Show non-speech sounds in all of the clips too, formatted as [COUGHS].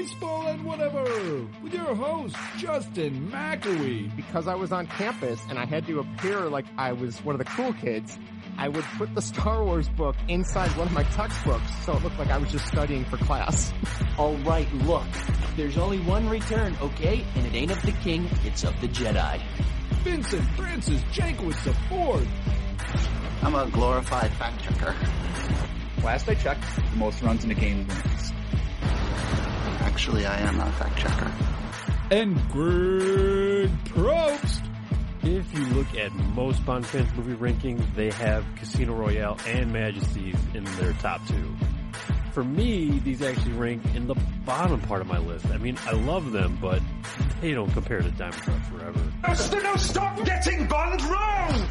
Baseball and whatever with your host Justin McAwee. Because I was on campus and I had to appear like I was one of the cool kids, I would put the Star Wars book inside one of my textbooks so it looked like I was just studying for class. All right, look, there's only one return, okay? And it ain't of the king, it's of the Jedi. Vincent Francis Jankowitz IV. I'm a glorified fact checker. Last I checked, the most runs in a game wins. Actually, I am a fact checker. And Greg Probst. If you look at most Bond fans movie rankings, they have Casino Royale and Majesties in their top two. For me, these actually rank in the bottom part of my list. I mean, I love them, but they don't compare to Diamond Cross Forever. No, no, stop getting Bond wrong!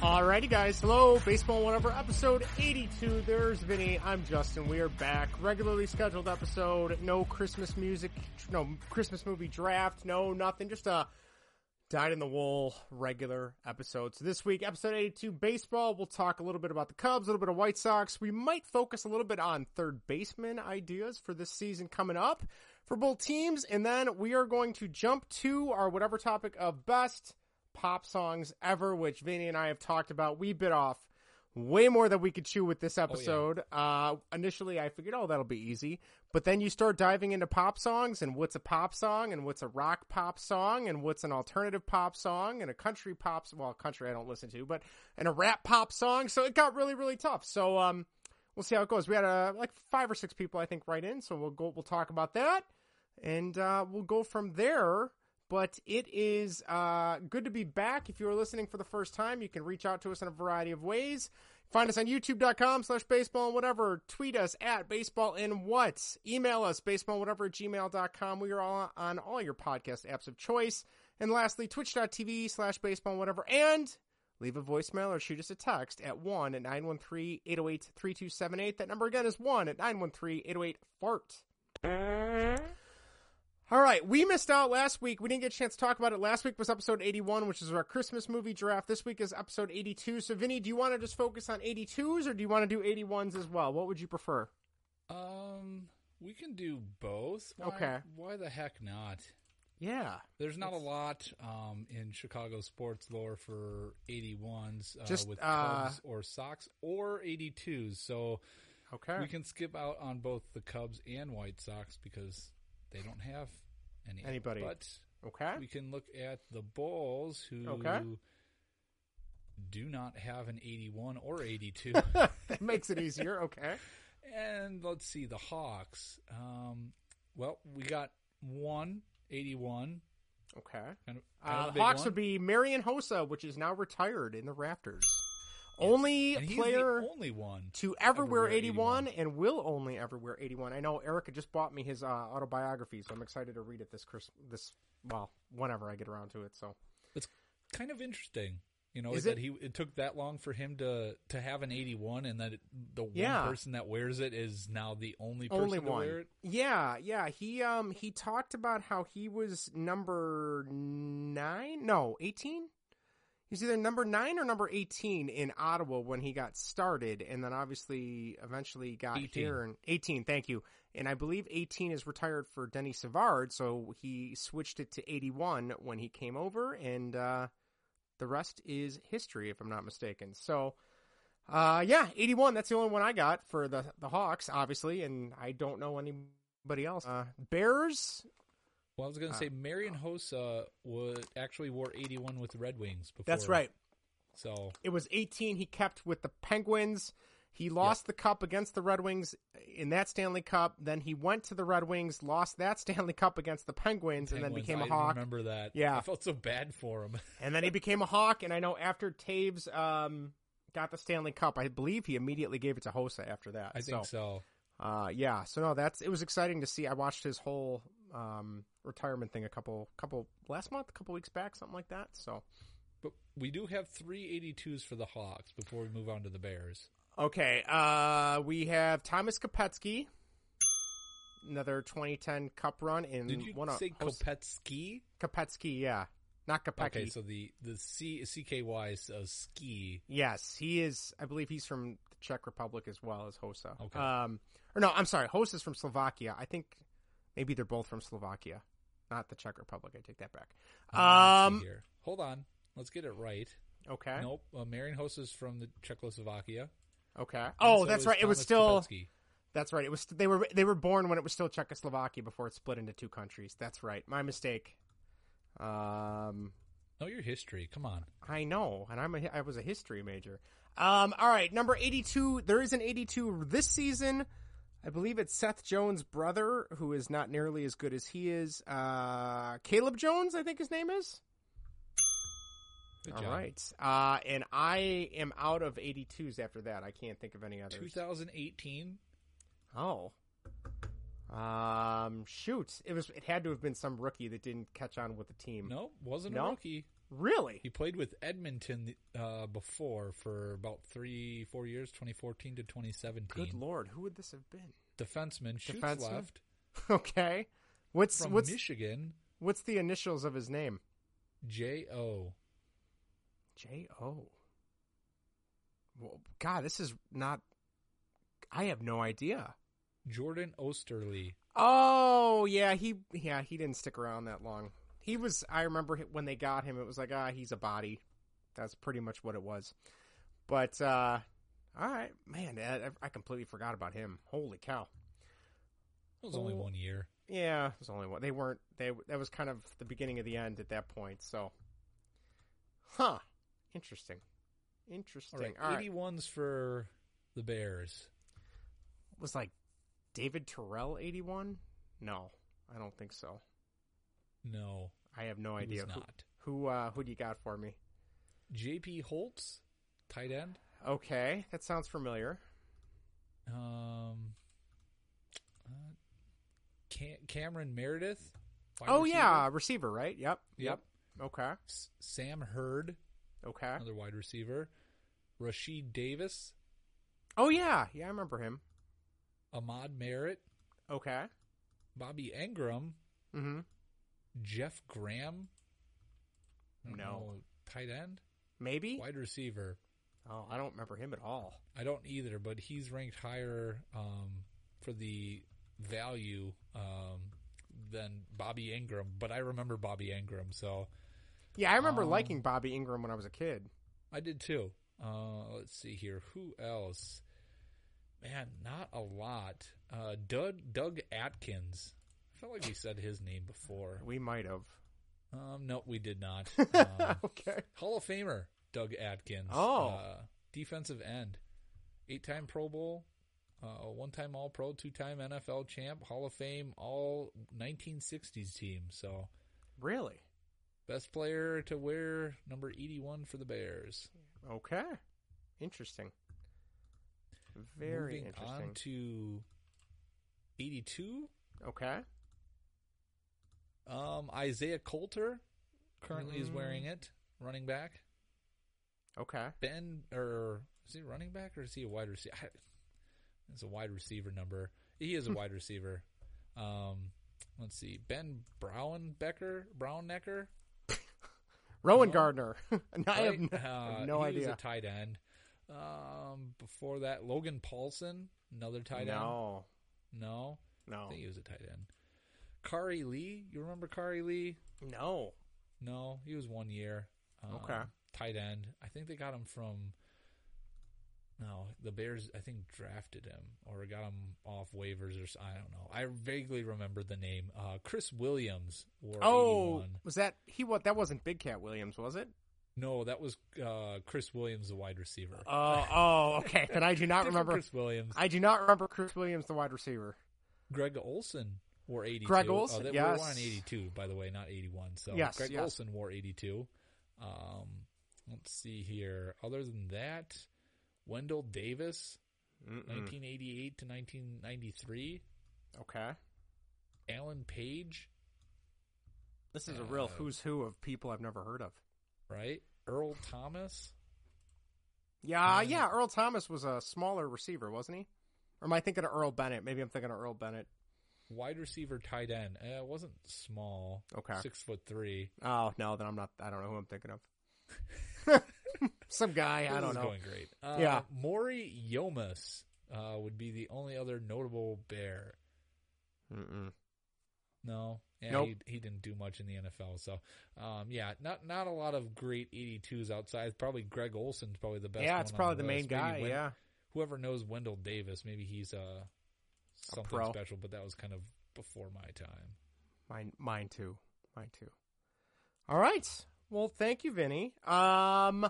Alrighty guys, hello, Baseball Whatever, episode 82. There's Vinnie, I'm Justin, we are back. Regularly scheduled episode, no Christmas music, no Christmas movie draft, no nothing, just a dyed in the wool regular episode. So this week, episode 82, baseball, we'll talk a little bit about the Cubs, a little bit of White Sox. We might focus a little bit on third baseman ideas for this season coming up for both teams, and then we are going to jump to our whatever topic of best pop songs ever, which Vinnie and I have talked about. We bit off way more than we could chew with this episode. Oh, yeah. Uh, initially I figured, oh, that'll be easy. But then you start diving into pop songs and what's a pop song and what's a rock pop song and what's an alternative pop song and a country pop, well, country I don't listen to, but, and a rap pop song. So it got really, really tough. So, um, we'll see how it goes. We had, uh, like five or six people, I think, right in. So we'll go, we'll talk about that and, uh, we'll go from there but it is uh, good to be back. If you are listening for the first time, you can reach out to us in a variety of ways. Find us on youtube.com slash baseball and whatever. Tweet us at baseball and what. Email us baseball and whatever at gmail.com. We are all on all your podcast apps of choice. And lastly, twitch.tv slash baseball and whatever. And leave a voicemail or shoot us a text at 1 at 913 808 3278. That number again is 1 at 913 808 FART. All right, we missed out last week. We didn't get a chance to talk about it. Last week was episode 81, which is our Christmas movie draft. This week is episode 82. So, Vinnie, do you want to just focus on 82s or do you want to do 81s as well? What would you prefer? Um, we can do both. Why, okay. Why the heck not? Yeah. There's not it's... a lot um, in Chicago sports lore for 81s uh, just, with uh... Cubs or Sox or 82s. So, okay. we can skip out on both the Cubs and White Sox because they don't have any. Anybody. But okay. we can look at the Bulls who okay. do not have an 81 or 82. [LAUGHS] that makes it easier. Okay. [LAUGHS] And let's see, the Hawks. Um, well, we got one 81. Okay. Kind of, uh, kind of the Hawks one. would be Marian Hossa, which is now retired in the Rafters. Only player only one to ever wear 81, 81, and will only ever wear 81. I know Erica just bought me his uh, autobiography, so I'm excited to read it this Chris this well whenever I get around to it. So it's kind of interesting, you know, Is that it? he it took that long for him to to have an 81, and that it, the one Yeah. person that wears it is now the only person only to one. wear it. Yeah, yeah. He um he talked about how he was number nine, no, He's either number nine or number eighteen in Ottawa when he got started, and then obviously eventually got 18. here and eighteen. Thank you. And I believe eighteen is retired for Denny Savard, so he switched it to eighty-one when he came over, and uh, the rest is history, if I'm not mistaken. So. Uh, yeah, 81. That's the only one I got for the, the Hawks, obviously, and I don't know Anybody else? Uh, Bears. Well, I was going to Uh, say Marian Hossa would actually wore 81 with the Red Wings before. That's right. So It was 18 he kept with the Penguins. He lost the cup against the Red Wings in that Stanley Cup. Then he went to the Red Wings, lost that Stanley Cup against the Penguins, and then became a I Hawk. remember that. Yeah. I felt so bad for him. [LAUGHS] and then he became a Hawk. And I know after Toews um, got the Stanley Cup, I believe he immediately gave it to Hossa after that. I think so. Uh, yeah, so no, that's it was exciting to see. I watched his whole um, retirement thing a couple, couple last month, a couple weeks back, something like that. So But we do have three eighty twos for the Hawks before we move on to the Bears. okay, uh, we have Thomas Kopetsky, another 2010 Cup run in Did you one of say Kopetsky? Kopetsky, yeah, not Kopecki. Okay, so the the C CKY says ski. Yes, he is. I believe he's from the Czech Republic as well as Hossa. Okay. Um, or no, I'm sorry, Hossa is from Slovakia. I think maybe they're both from Slovakia, not the Czech Republic. I take that back. Uh, Um, here. Hold on. Let's get it right. okay. Nope. Uh, Marian Hossa is from the Czechoslovakia. Okay. And Oh, so that's right. It was still. Kopetsky. That's right. It was. They were. They were born when it was still Czechoslovakia before it split into two countries. That's right. My mistake. Um, Know your history. Come on. I know, and I'm a. I was a history major. Um. All right. Number eighty-two. There is an eighty-two this season. I believe it's Seth Jones' brother, who is not nearly as good as he is. Uh, Caleb Jones, I think his name is. Good All job. right. Uh, and I am out of 82s after that. I can't think of any others. 2018. Oh. Um, shoot. It was. It had to have been some rookie that didn't catch on with the team. No, wasn't No? a rookie. Really? He played with Edmonton uh, before for about three, four years, 2014 to 2017. Good lord, who would this have been? Defenseman, shoots Defenseman? left [LAUGHS] Okay. What's from what's Michigan. what's the initials of his name? J O. J O. Well, God, this is not. I have no idea. Jordan Oesterle. Oh yeah, he yeah he didn't stick around that long. He was. I remember when they got him, it was like ah he's a body. That's pretty much what it was. But uh all right, man, I, I completely forgot about him. Holy cow! It was only one year. Yeah, it was only one. They weren't. They that was kind of the beginning of the end at that point. So, huh? Interesting. Interesting. All right, All right. 81s for the Bears. Was like David Terrell eighty one? No, I don't think so. No, I have no idea. Who- not. Who uh, who do you got for me? J.P. Holtz, tight end. Okay, that sounds familiar. Um, uh, Cam- Cameron Meredith. oh receiver. yeah, receiver, right? Yep. Yep. Okay. S- Sam Hurd, Okay. another wide receiver. Rashied Davis, Oh yeah, yeah, I remember him. Ahmad Merritt, Okay. Bobby Engram, Mm-hmm. Jeff Graham. No. know, tight end, Maybe. wide receiver. Oh, I don't remember him at all. I don't either, but he's ranked higher um, for the value um, than Bobby Engram. But I remember Bobby Engram, so Yeah, I remember Um, liking Bobby Engram when I was a kid. I did too. Uh, let's see here. Who else? Man, not a lot. Uh, Doug Doug Atkins. I felt like we said his name before. We might have. Um, no, we did not. Um, [LAUGHS] okay. Hall of Famer Doug Atkins. Oh. uh, defensive end, eight-time Pro Bowl, uh, one-time All Pro, two-time NFL champ, Hall of Fame, all 1960s team. So Really? best player to wear number 81 for the Bears. Okay. Interesting. Very Moving interesting. on to 82. okay. Um, Isaiah Coulter currently is Mm. wearing it. Running back. Okay. Ben, or is he running back or is he a wide receiver? It's a wide receiver number. He is a [LAUGHS] wide receiver. Um, let's see. Ben Brown Becker, Braunecker. Rowan No. Gardner. [LAUGHS] I have no, I Uh, have no he idea. was a tight end. Um, before that, Logan Paulson, another tight end. no. No, No. I think he was a tight end. Khari Lee, you remember Khari Lee? No. No, he was one year. Um, Okay. Tight end. I think they got him from No, the Bears, I think, drafted him or got him off waivers or I don't know. I vaguely remember the name. Uh, Chris Williams Oh, 81. was that he? What that wasn't Big Cat Williams, was it? No, that was uh, Chris Williams, the wide receiver. Oh, oh, okay. Then I do [LAUGHS] not remember Chris Williams. I do not remember Chris Williams, the wide receiver. Greg Olsen wore 82. Greg Oh, yes. We're on 82, by the way, not 81. So Yes, Greg yes. Olsen wore 82. Um, let's see here. Other than that, Wendell Davis, Mm-mm. 1988 to 1993. Okay. Alan Page, This is a real Uh, who's who of people I've never heard of. right? Earl Thomas. Yeah, Um, yeah. Earl Thomas was a smaller receiver, wasn't he? Or am I thinking of Earl Bennett? Maybe I'm thinking of Earl Bennett. Wide receiver, tight end. Uh, it wasn't small. Okay. six foot three. Oh no, then I'm not. I don't know who I'm thinking of. [LAUGHS] Some guy. I don't know. Going great. Uh, Yeah. Maury Yomas uh, would be the only other notable bear. Mm-mm. No, yeah, Nope. he, he didn't do much in the NFL. So, um, yeah, not not a lot of great 82s outside. Probably Greg Olsen's probably the best. Yeah, it's probably the main list. Maybe guy. Yeah. whoever knows Wendell Davis, maybe he's uh something special. But that was kind of before my time. Mine, mine too. Mine too. All right. Well, thank you, Vinnie. Um,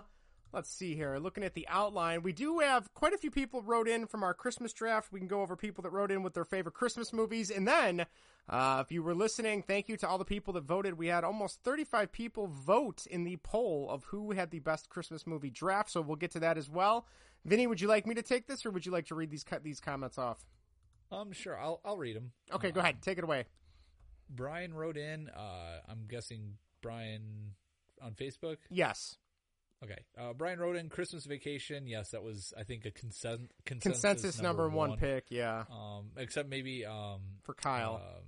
let's see here. Looking at the outline, we do have quite a few people wrote in from our Christmas draft. We can go over people that wrote in with their favorite Christmas movies, and then, uh, if you were listening, thank you to all the people that voted. We had almost 35 people vote in the poll of who had the best Christmas movie draft. So we'll get to that as well. Vinnie, would you like me to take this, or would you like to read these cut these comments off? Um, sure, I'll I'll read them. Okay, go ahead. Take it away. Brian wrote in. Uh, I'm guessing Brian on Facebook. Yes. Okay. Uh, Brian wrote in Christmas Vacation. Yes, that was I think a consen- consensus, Consensus number, one, pick. Yeah. Um, except maybe um For Kyle. Um,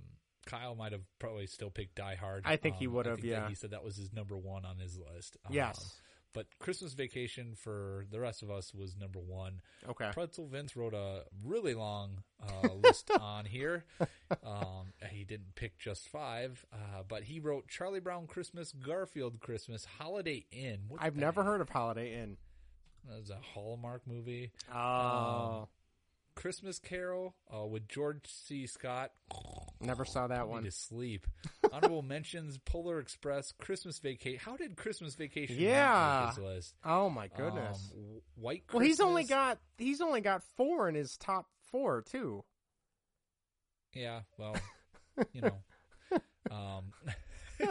Kyle might have probably still picked Die Hard. I think he Um, would have, yeah. he said that was his number one on his list. Um, Yes. But Christmas Vacation for the rest of us was number one. Okay. Pretzel Vince wrote a really long uh, list [LAUGHS] on here. Um, he didn't pick just five, uh, but he wrote Charlie Brown Christmas, Garfield Christmas, Holiday Inn. What I've never heard of Holiday Inn. that was a Hallmark movie. Oh. Um, Christmas Carol uh, with George C. Scott. Never saw that Put one. To sleep. [LAUGHS] Honorable mentions: Polar Express, Christmas Vacation. How did Christmas Vacation? Yeah. make this list? Oh my goodness. Um, White. well, he's only got he's only got four in his top four too. Yeah. Well, you know. [LAUGHS] Um, [LAUGHS]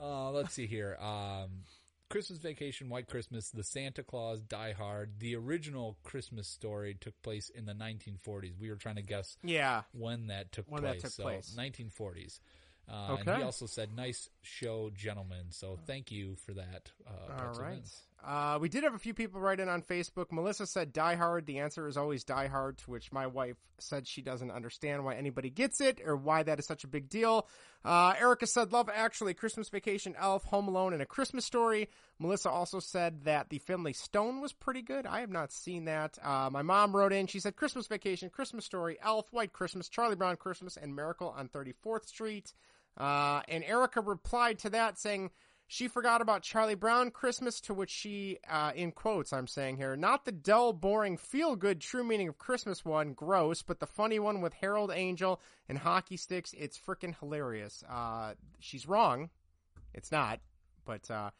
uh, let's see here. Um, Christmas Vacation, White Christmas, The Santa Claus, Die Hard. The original Christmas story took place in the 1940s. We were trying to guess Yeah. when that took When that place. took so place. 1940s. Uh, And he also said, "Nice show, gentlemen." So thank you for that. Uh, All right. Uh, we did have a few people write in on Facebook. Melissa said Die Hard. The answer is always Die Hard, to which my wife said she doesn't understand why anybody gets it or why that is such a big deal. Uh, Erica said Love Actually, Christmas Vacation, Elf, Home Alone, and A Christmas Story. Melissa also said that The Family Stone was pretty good. I have not seen that. Uh, my mom wrote in. She said Christmas Vacation, Christmas Story, Elf, White Christmas, Charlie Brown Christmas, and Miracle on 34th Street. Uh, and Erica replied to that saying, she forgot about Charlie Brown Christmas, to which she, uh, in quotes, I'm saying here, not the dull, boring, feel good, true meaning of Christmas one, gross, but the funny one with Harold Angel and hockey sticks. It's freaking hilarious. Uh, she's wrong. It's not. But, uh,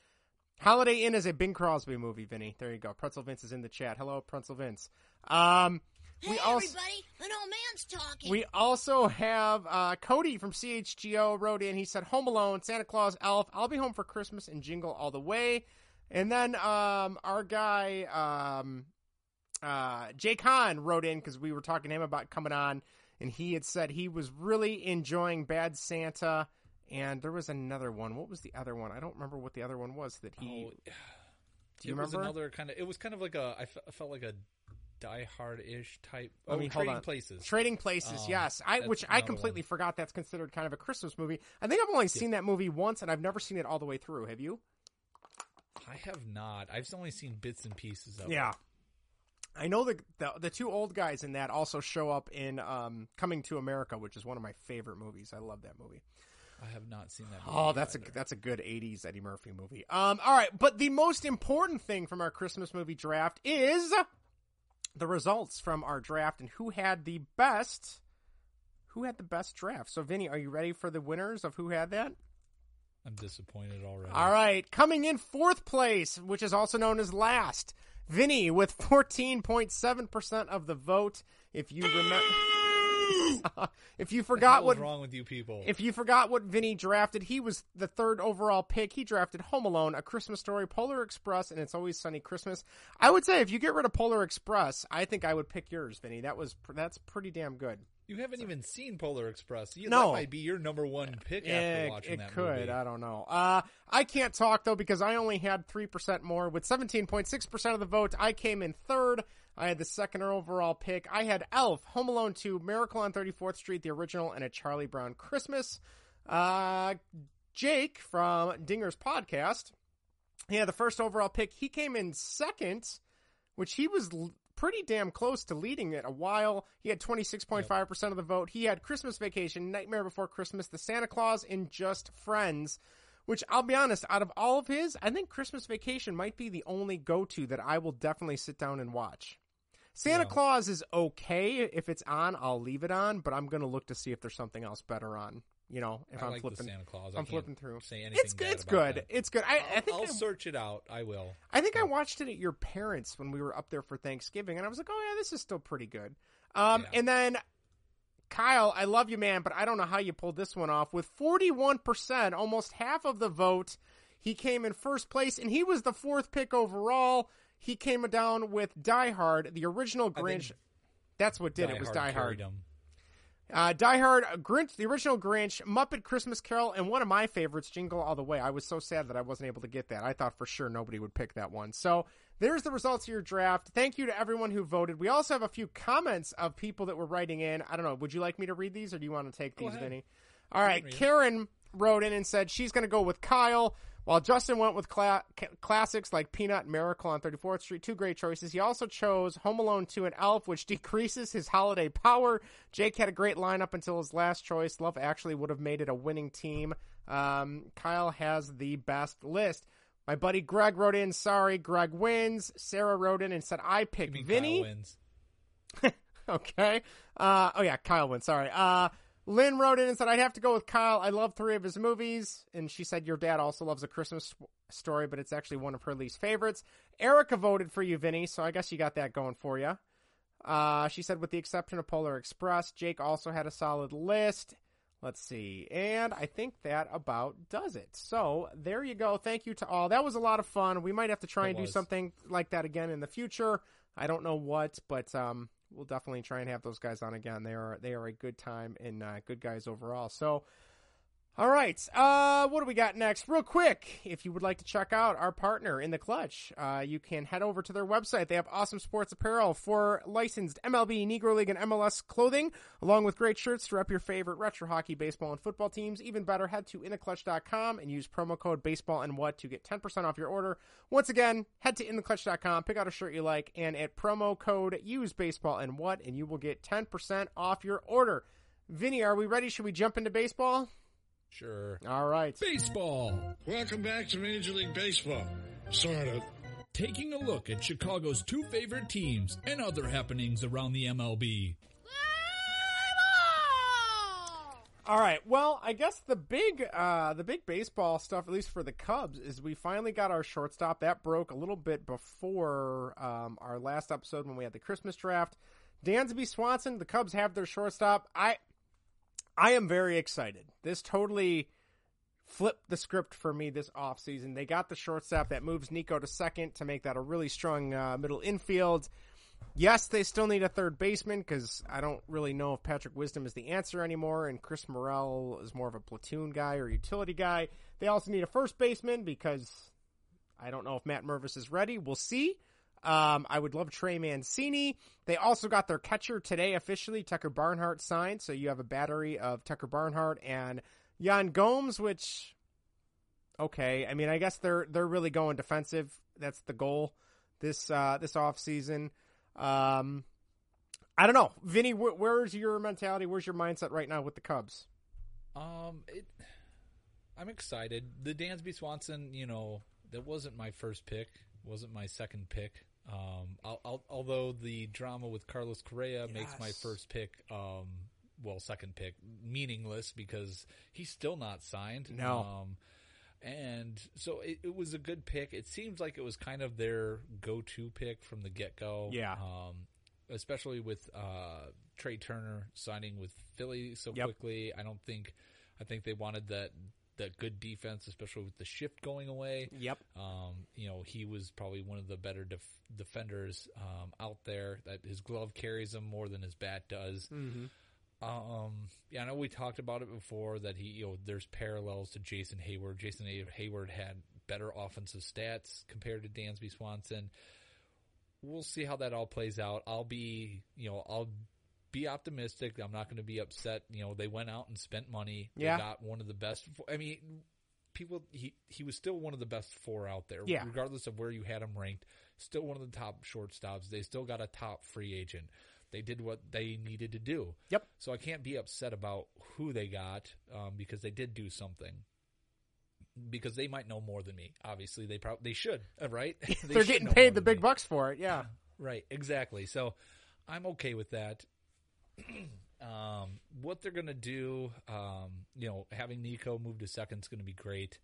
Holiday Inn is a Bing Crosby movie, Vinnie. There you go. Pretzel Vince is in the chat. Hello, Pretzel Vince. Um, we also. everybody! An old man's talking. We also have uh, Cody from CHGO wrote in. He said, "Home Alone, Santa Claus, Elf. I'll be home for Christmas and Jingle all the way." And then um, our guy um, uh, Jay Kahn wrote in because we were talking to him about coming on, and he had said he was really enjoying Bad Santa. And there was another one. What was the other one? I don't remember what the other one was that he. Oh, Do you it remember? was another kind of. It was kind of like a. I felt like a Die Hard ish type. I oh, mean, hold Trading. Places. Trading Places, Um, yes. I which I completely one. forgot that's considered kind of a Christmas movie. I think I've only seen that movie once, and I've never seen it all the way through. Have you? I have not. I've only seen bits and pieces of Yeah. it. Yeah. I know the, the the two old guys in that also show up in um, Coming to America, which is one of my favorite movies. I love that movie. I have not seen that. Oh, that's either. a that's a good '80s Eddie Murphy movie. Um, all right, but the most important thing from our Christmas movie draft is the results from our draft and who had the best. Who had the best draft? So, Vinnie, are you ready for the winners of who had that? I'm disappointed already. All right, coming in fourth place, which is also known as last, Vinnie with 14.7% of the vote. If you remember. [LAUGHS] if you forgot what wrong with you people, if you forgot what Vinnie drafted, he was the third overall pick. He drafted Home Alone, A Christmas Story, Polar Express, and It's Always Sunny Christmas. I would say if you get rid of Polar Express, I think I would pick yours, Vinnie. That was that's pretty damn good. You haven't even seen Polar Express. You, no, that might be your number one pick after it, watching it that could. movie. I don't know. Uh, I can't talk though because I only had three percent more. With seventeen point six percent of the vote, I came in third. I had the second overall pick. I had Elf, Home Alone 2, Miracle on 34th Street, the original, and a Charlie Brown Christmas. Uh, Jake from Dinger's podcast, he had the first overall pick. He came in second, which he was l- pretty damn close to leading it a while. He had 26.5% of the vote. He had Christmas Vacation, Nightmare Before Christmas, The Santa Claus, and Just Friends. Which I'll be honest, out of all of his, I think Christmas Vacation might be the only go to that I will definitely sit down and watch. Santa Yeah. Claus is okay. If it's on, I'll leave it on, but I'm going to look to see if there's something else better on. You know, if I am like flipping, Santa Claus. I'm I can't flipping through. say anything It's good. It's good. that. It's good. I, I I'll, think I'll I, search it out. I will. I think I watched it at your parents when we were up there for Thanksgiving, and I was like, oh yeah, this is still pretty good. Um, Yeah. and then Kyle, I love you, man, but I don't know how you pulled this one off with 41%, almost half of the vote. He came in first place, and he was the fourth pick overall. He came down with Die Hard, the original Grinch. That's what did it was Die Hard. Uh, Die Hard, Grinch, the original Grinch, Muppet Christmas Carol, and one of my favorites, Jingle All the Way. I was so sad that I wasn't able to get that. I thought for sure nobody would pick that one. So there's the results of your draft. Thank you to everyone who voted. We also have a few comments of people that were writing in. I don't know. Would you like me to read these, or do you want to take these. Vinnie? All right. Karen wrote in and said she's going to go with Kyle. While Justin went with cla- classics like Peanut and Miracle on 34th Street, two great choices. He also chose Home Alone 2 and Elf, which decreases his holiday power. Jake had a great lineup until his last choice. Love actually would have made it a winning team. Um, Kyle has the best list. My buddy Greg wrote in, sorry, Greg wins. Sarah wrote in and said, I picked Vinnie. Kyle wins. [LAUGHS] okay. Uh, oh yeah, Kyle wins. Sorry. Uh, Lynn wrote in and said, I'd have to go with Kyle. I love three of his movies. And she said, Your dad also loves A Christmas Story, but it's actually one of her least favorites. Erica voted for you, Vinnie, so I guess you got that going for you. Uh, she said, with the exception of Polar Express, Jake also had a solid list. Let's see. And I think that about does it. So there you go. Thank you to all. That was a lot of fun. We might have to try It and do something like that again in the future. I don't know what, but um, we'll definitely try and have those guys on again. They are they are a good time and uh, good guys overall. So, all right, uh, what do we got next? Real quick, if you would like to check out our partner in the clutch, uh, you can head over to their website. They have awesome sports apparel for licensed MLB, Negro League, and MLS clothing, along with great shirts to rep your favorite retro hockey, baseball, and football teams. Even better, head to intheclutch.com and use promo code baseball and what to get 10% off your order. Once again, head to intheclutch.com, pick out a shirt you like, and at promo code use baseball and what, and you will get 10% off your order. Vinnie, are we ready? Should we jump into baseball? Sure. All right. Baseball. Welcome back to Major League Baseball. Sort of. Taking a look at Chicago's two favorite teams and other happenings around the MLB. All right. Well, I guess the big, uh, the big baseball stuff, at least for the Cubs, is we finally got our shortstop. That broke a little bit before um, our last episode when we had the Christmas draft. Dansby Swanson, the Cubs have their shortstop. I, I am very excited. This totally flipped the script for me this offseason. They got the shortstop that moves Nico to second to make that a really strong uh, middle infield. Yes, they still need a third baseman because I don't really know if Patrick Wisdom is the answer anymore, and Chris Morel is more of a platoon guy or utility guy. They also need a first baseman because I don't know if Matt Mervis is ready. We'll see. Um, I would love Trey Mancini. They also got their catcher today officially. Tucker Barnhart signed, so you have a battery of Tucker Barnhart and Yan Gomes, which okay. I mean, I guess they're they're really going defensive. That's the goal this uh, this off season. Um, I don't know, Vinnie. Wh- where's your mentality? Where's your mindset right now with the Cubs? Um, it I'm excited. The Dansby Swanson, you know, that wasn't my first pick. Wasn't my second pick. Um, I'll, I'll, although the drama with Carlos Correa makes my first pick, um, well, second pick meaningless because he's still not signed. No. Um, and so it, it was a good pick. It seems like it was kind of their go-to pick from the get-go. Yeah. Um, especially with uh, Trey Turner signing with Philly so Yep. quickly. I don't think. I think they wanted that that good defense, especially with the shift going away. Yep. Um, you know, he was probably one of the better def- defenders um, out there. That his glove carries him more than his bat does. Mhm. Um, yeah, I know we talked about it before that he, you know, there's parallels to Jason Heyward. Jason Heyward had better offensive stats compared to Dansby Swanson. We'll see how that all plays out. I'll be, you know, I'll be optimistic. I'm not going to be upset. You know, they went out and spent money. Yeah. They got one of the best. I mean, people, he, he was still one of the best four out there. Yeah. Regardless of where you had him ranked, still one of the top shortstops. They still got a top free agent. They did what they needed to do. Yep. So I can't be upset about who they got um, because they did do something. Because they might know more than me. Obviously, they probably they should, uh, right? [LAUGHS] They They're should getting paid the big me. bucks for it. Yeah. Right, exactly. So I'm okay with that. [CLEARS THROAT] um, what they're going to do, um, you know, having Nico move to second is going to be great.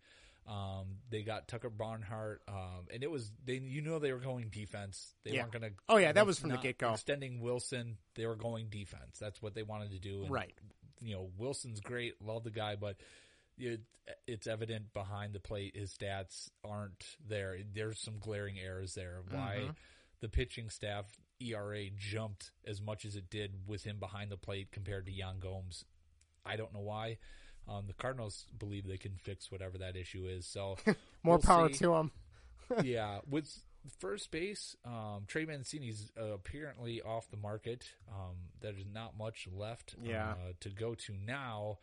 Um, they got Tucker Barnhart, um, and it was they. You know, they were going defense. They Yeah. weren't going to. Oh, yeah, that was from the get-go. Extending Wilson, they were going defense. That's what they wanted to do. And, Right. You know, Wilson's great. Love the guy, but it, it's evident behind the plate his stats aren't there. There's some glaring errors there. Why Mhm. the pitching staff ERA jumped as much as it did with him behind the plate compared to Yan Gomes. I don't know why. Um, the Cardinals believe they can fix whatever that issue is. So [LAUGHS] More we'll power see. to them. [LAUGHS] yeah, with first base, um, Trey Mancini's uh, apparently off the market. Um, there's not much left Yeah. uh, to go to now.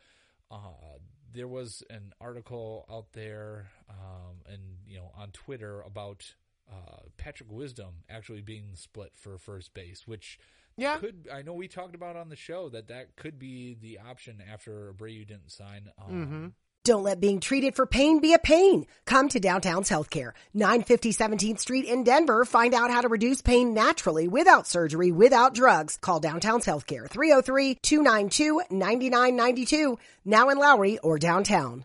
Uh, there was an article out there, um, and you know, on Twitter about uh, Patrick Wisdom actually being split for first base, which Yeah. could I know we talked about on the show that that could be the option after Abreu didn't sign. Um, Mm-hmm. Don't let being treated for pain be a pain. Come to Downtown's Healthcare, 950 17th Street in Denver. Find out how to reduce pain naturally without surgery, without drugs. Call Downtown's Healthcare, 303-292-9992, now in Lowry or downtown.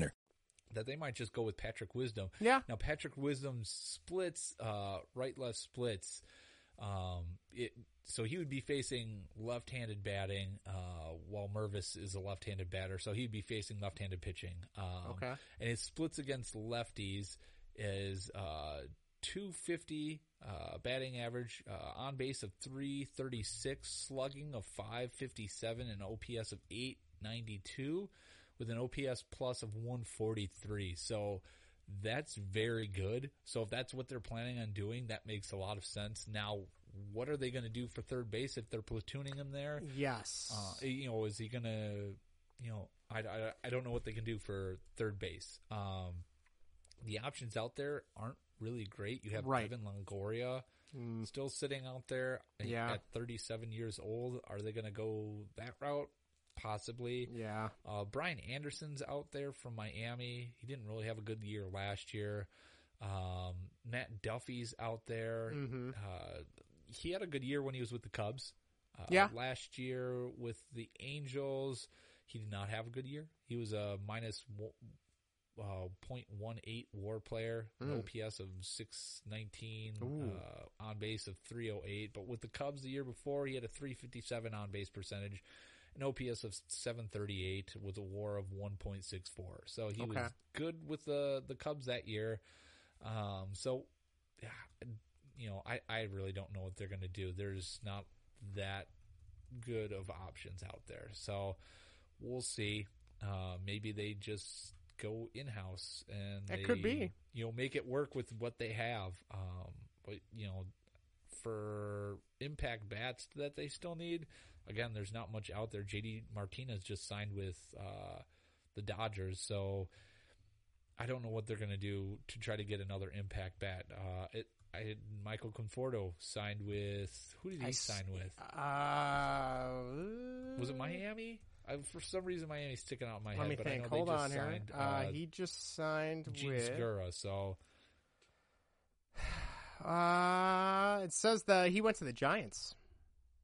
That they might just go with Patrick Wisdom. Yeah. Now Patrick Wisdom splits, uh, right left splits. Um, it, so he would be facing left-handed batting, uh, while Mervis is a left-handed batter. So he'd be facing left-handed pitching. Um, Okay. and his splits against lefties is, uh, 250, uh, batting average, uh, on base of 336, slugging of 557, and OPS of 892 with an OPS plus of 143. So that's very good. So if that's what they're planning on doing, that makes a lot of sense. Now, what are they going to do for third base if they're platooning him there? Yes. Uh, you know, is he going to, you know, I, I, I don't know what they can do for third base. Um, the options out there aren't really great. You have Right. Kevin Longoria Mm. still sitting out there Yeah. at 37 years old. Are they going to go that route? Possibly. Yeah. Uh, Brian Anderson's out there from Miami. He didn't really have a good year last year. Um, Matt Duffy's out there. Mhm. Uh, he had a good year when he was with the Cubs. Uh, Yeah. Last year with the Angels, he did not have a good year. He was a minus uh, 0.18 WAR player, Mm. OPS of 619, uh, on base of 308. But with the Cubs the year before, he had a 357 on base percentage, an OPS of 738 with a WAR of 1.64. So he Okay. was good with the the Cubs that year. Um, so yeah, you know, I, I really don't know what they're going to do. There's not that good of options out there. So we'll see. Uh, maybe they just go in house and It they, could be. you know make it work with what they have. Um, but you know, for impact bats that they still need, again, there's not much out there. JD Martinez just signed with uh, the Dodgers, so I don't know what they're going to do to try to get another impact bat. Uh, it, I Michael Conforto signed with who did he I sign with? Uh, Was it Miami? I, for some reason, Miami's sticking out in my Let head. me but think. I know they Hold just on here. signed, Uh, he just signed with. So [SIGHS] Uh, it says that he went to the Giants.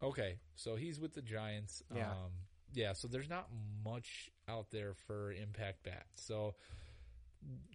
Okay, so he's with the Giants. Yeah. Um, yeah. So there's not much out there for impact bats. So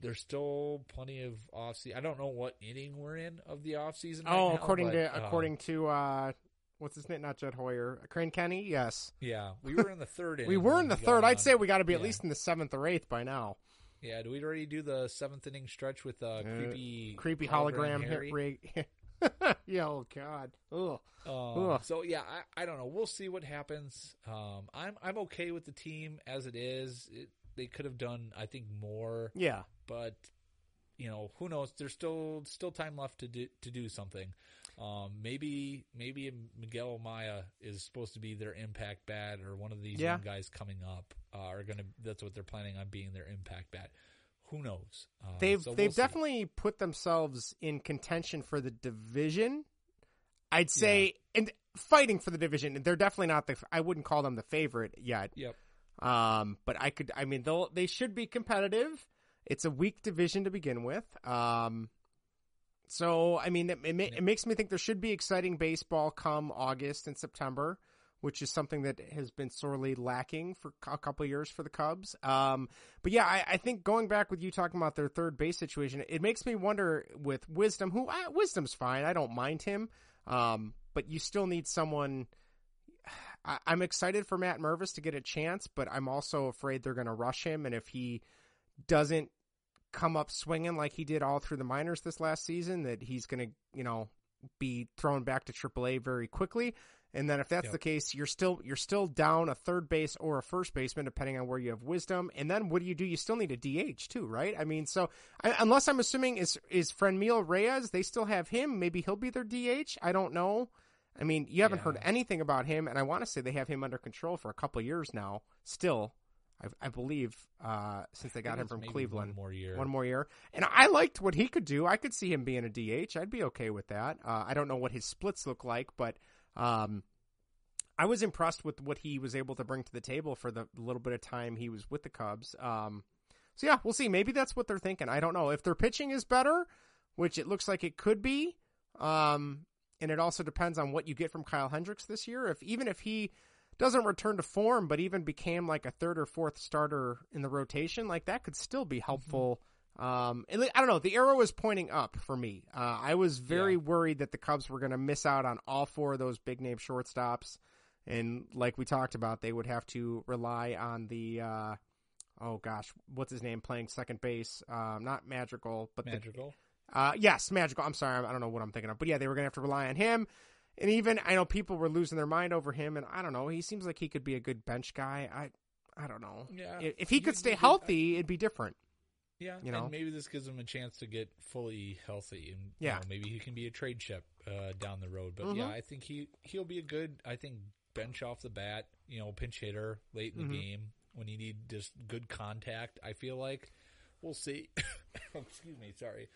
there's still plenty of off season. I don't know what inning we're in of the off season. oh, right now, according but, to um, according to uh, what's his name? Not Jed Hoyer, Crane Kenney. Yes, yeah, we were in the third [LAUGHS] inning. we were in the he third. I'd say we got to be at least in the seventh or eighth by now. Yeah, do we already do the seventh inning stretch with uh, creepy, creepy hologram, Harry? hit. [LAUGHS] [LAUGHS] yeah, oh god. Ugh. Um, so yeah, I, I don't know. We'll see what happens. Um, I'm I'm okay with the team as it is. It, they could have done, I think, more. Yeah. but you know, who knows? There's still still time left to do to do something. Um, maybe maybe Miguel Amaya is supposed to be their impact bat, or one of these Yeah. young guys coming up uh, are gonna. That's what they're planning on being their impact bat. Who knows? Uh, They've so they've we'll see. definitely put themselves in contention for the division. I'd say and fighting for the division. They're definitely not the. I wouldn't call them the favorite yet. Yep. Um, but I could. I mean, they'll they should be competitive. It's a weak division to begin with. Um, so I mean, it, it, ma- it makes me think there should be exciting baseball come August and September, which is something that has been sorely lacking for a couple years for the Cubs. Um, but yeah, I, I think going back with you talking about their third base situation, it makes me wonder with Wisdom, who I, Wisdom's fine, I don't mind him, um, but you still need someone. I, I'm excited for Matt Mervis to get a chance, but I'm also afraid they're going to rush him, and if he doesn't come up swinging like he did all through the minors this last season, that he's going to, you know, be thrown back to AAA very quickly. And then if that's Yep. the case, you're still you're still down a third base or a first baseman depending on where you have wisdom. And then what do you do? You still need a DH too, right? I mean, so I, unless I'm assuming is is Franmil Reyes, they still have him. Maybe he'll be their DH. I don't know. I mean, you haven't heard anything about him, and I want to say they have him under control for a couple of years now. Still, I, I believe uh, since they got him from Cleveland, one more year. one more year. And I liked what he could do. I could see him being a DH. I'd be okay with that. Uh, I don't know what his splits look like, but um, I was impressed with what he was able to bring to the table for the little bit of time he was with the Cubs. Um, so yeah, we'll see. Maybe that's what they're thinking. I don't know if their pitching is better, which it looks like it could be. Um, and it also depends on what you get from Kyle Hendricks this year. If even if he doesn't return to form, but even became like a third or fourth starter in the rotation, like that could still be helpful. Um, and I don't know. The arrow is pointing up for me. Uh, I was very worried that the Cubs were going to miss out on all four of those big name shortstops, and like we talked about, they would have to rely on the. Uh, oh gosh, what's his name playing second base? Um, not Madrigal, but the- Madrigal. uh, yes, Madrigal. I'm sorry, I don't know what I'm thinking of, but yeah, they were gonna have to rely on him. And even I know people were losing their mind over him, and I don't know. He seems like he could be a good bench guy. I, I don't know. Yeah. if, he could stay could- healthy, it'd be different. Yeah, you know. and maybe this gives him a chance to get fully healthy, and Yeah. you know, maybe he can be a trade chip uh, down the road. But yeah, Mhm. I think he he'll be a good. I think bench off the bat, you know, pinch hitter late in the Mhm. game when you need just good contact. I feel like we'll see. oh, [COUGHS] excuse me, sorry.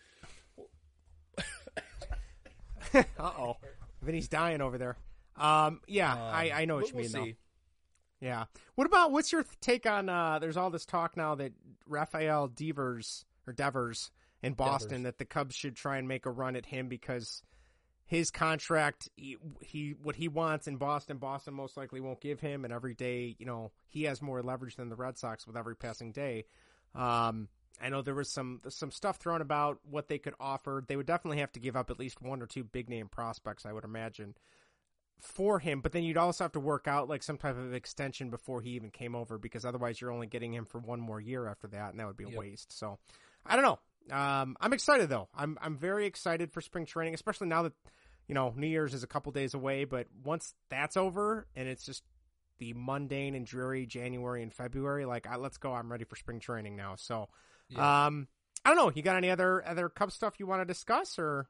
[LAUGHS] uh oh, Vinnie's dying over there. Um, yeah, Um, I, I know what you mean. though. Yeah. What about what's your take on? uh There's all this talk now that Rafael Devers or Devers in Boston Devers. that the Cubs should try and make a run at him because his contract, he, he what he wants in Boston, Boston most likely won't give him, and every day, you know, he has more leverage than the Red Sox with every passing day. Um, I know there was some some stuff thrown about what they could offer. They would definitely have to give up at least one or two big name prospects, I would imagine for him, but then you'd also have to work out like some type of extension before he even came over because otherwise you're only getting him for one more year after that and that would be a Yep. waste. So I don't know. Um, I'm excited though. I'm I'm very excited for spring training, especially now that you know New Year's is a couple days away. But once that's over and it's just the mundane and dreary January and February. Like, I, let's go. I'm ready for spring training now. So, Yeah. um, I don't know. You got any other other Cub stuff you want to discuss or?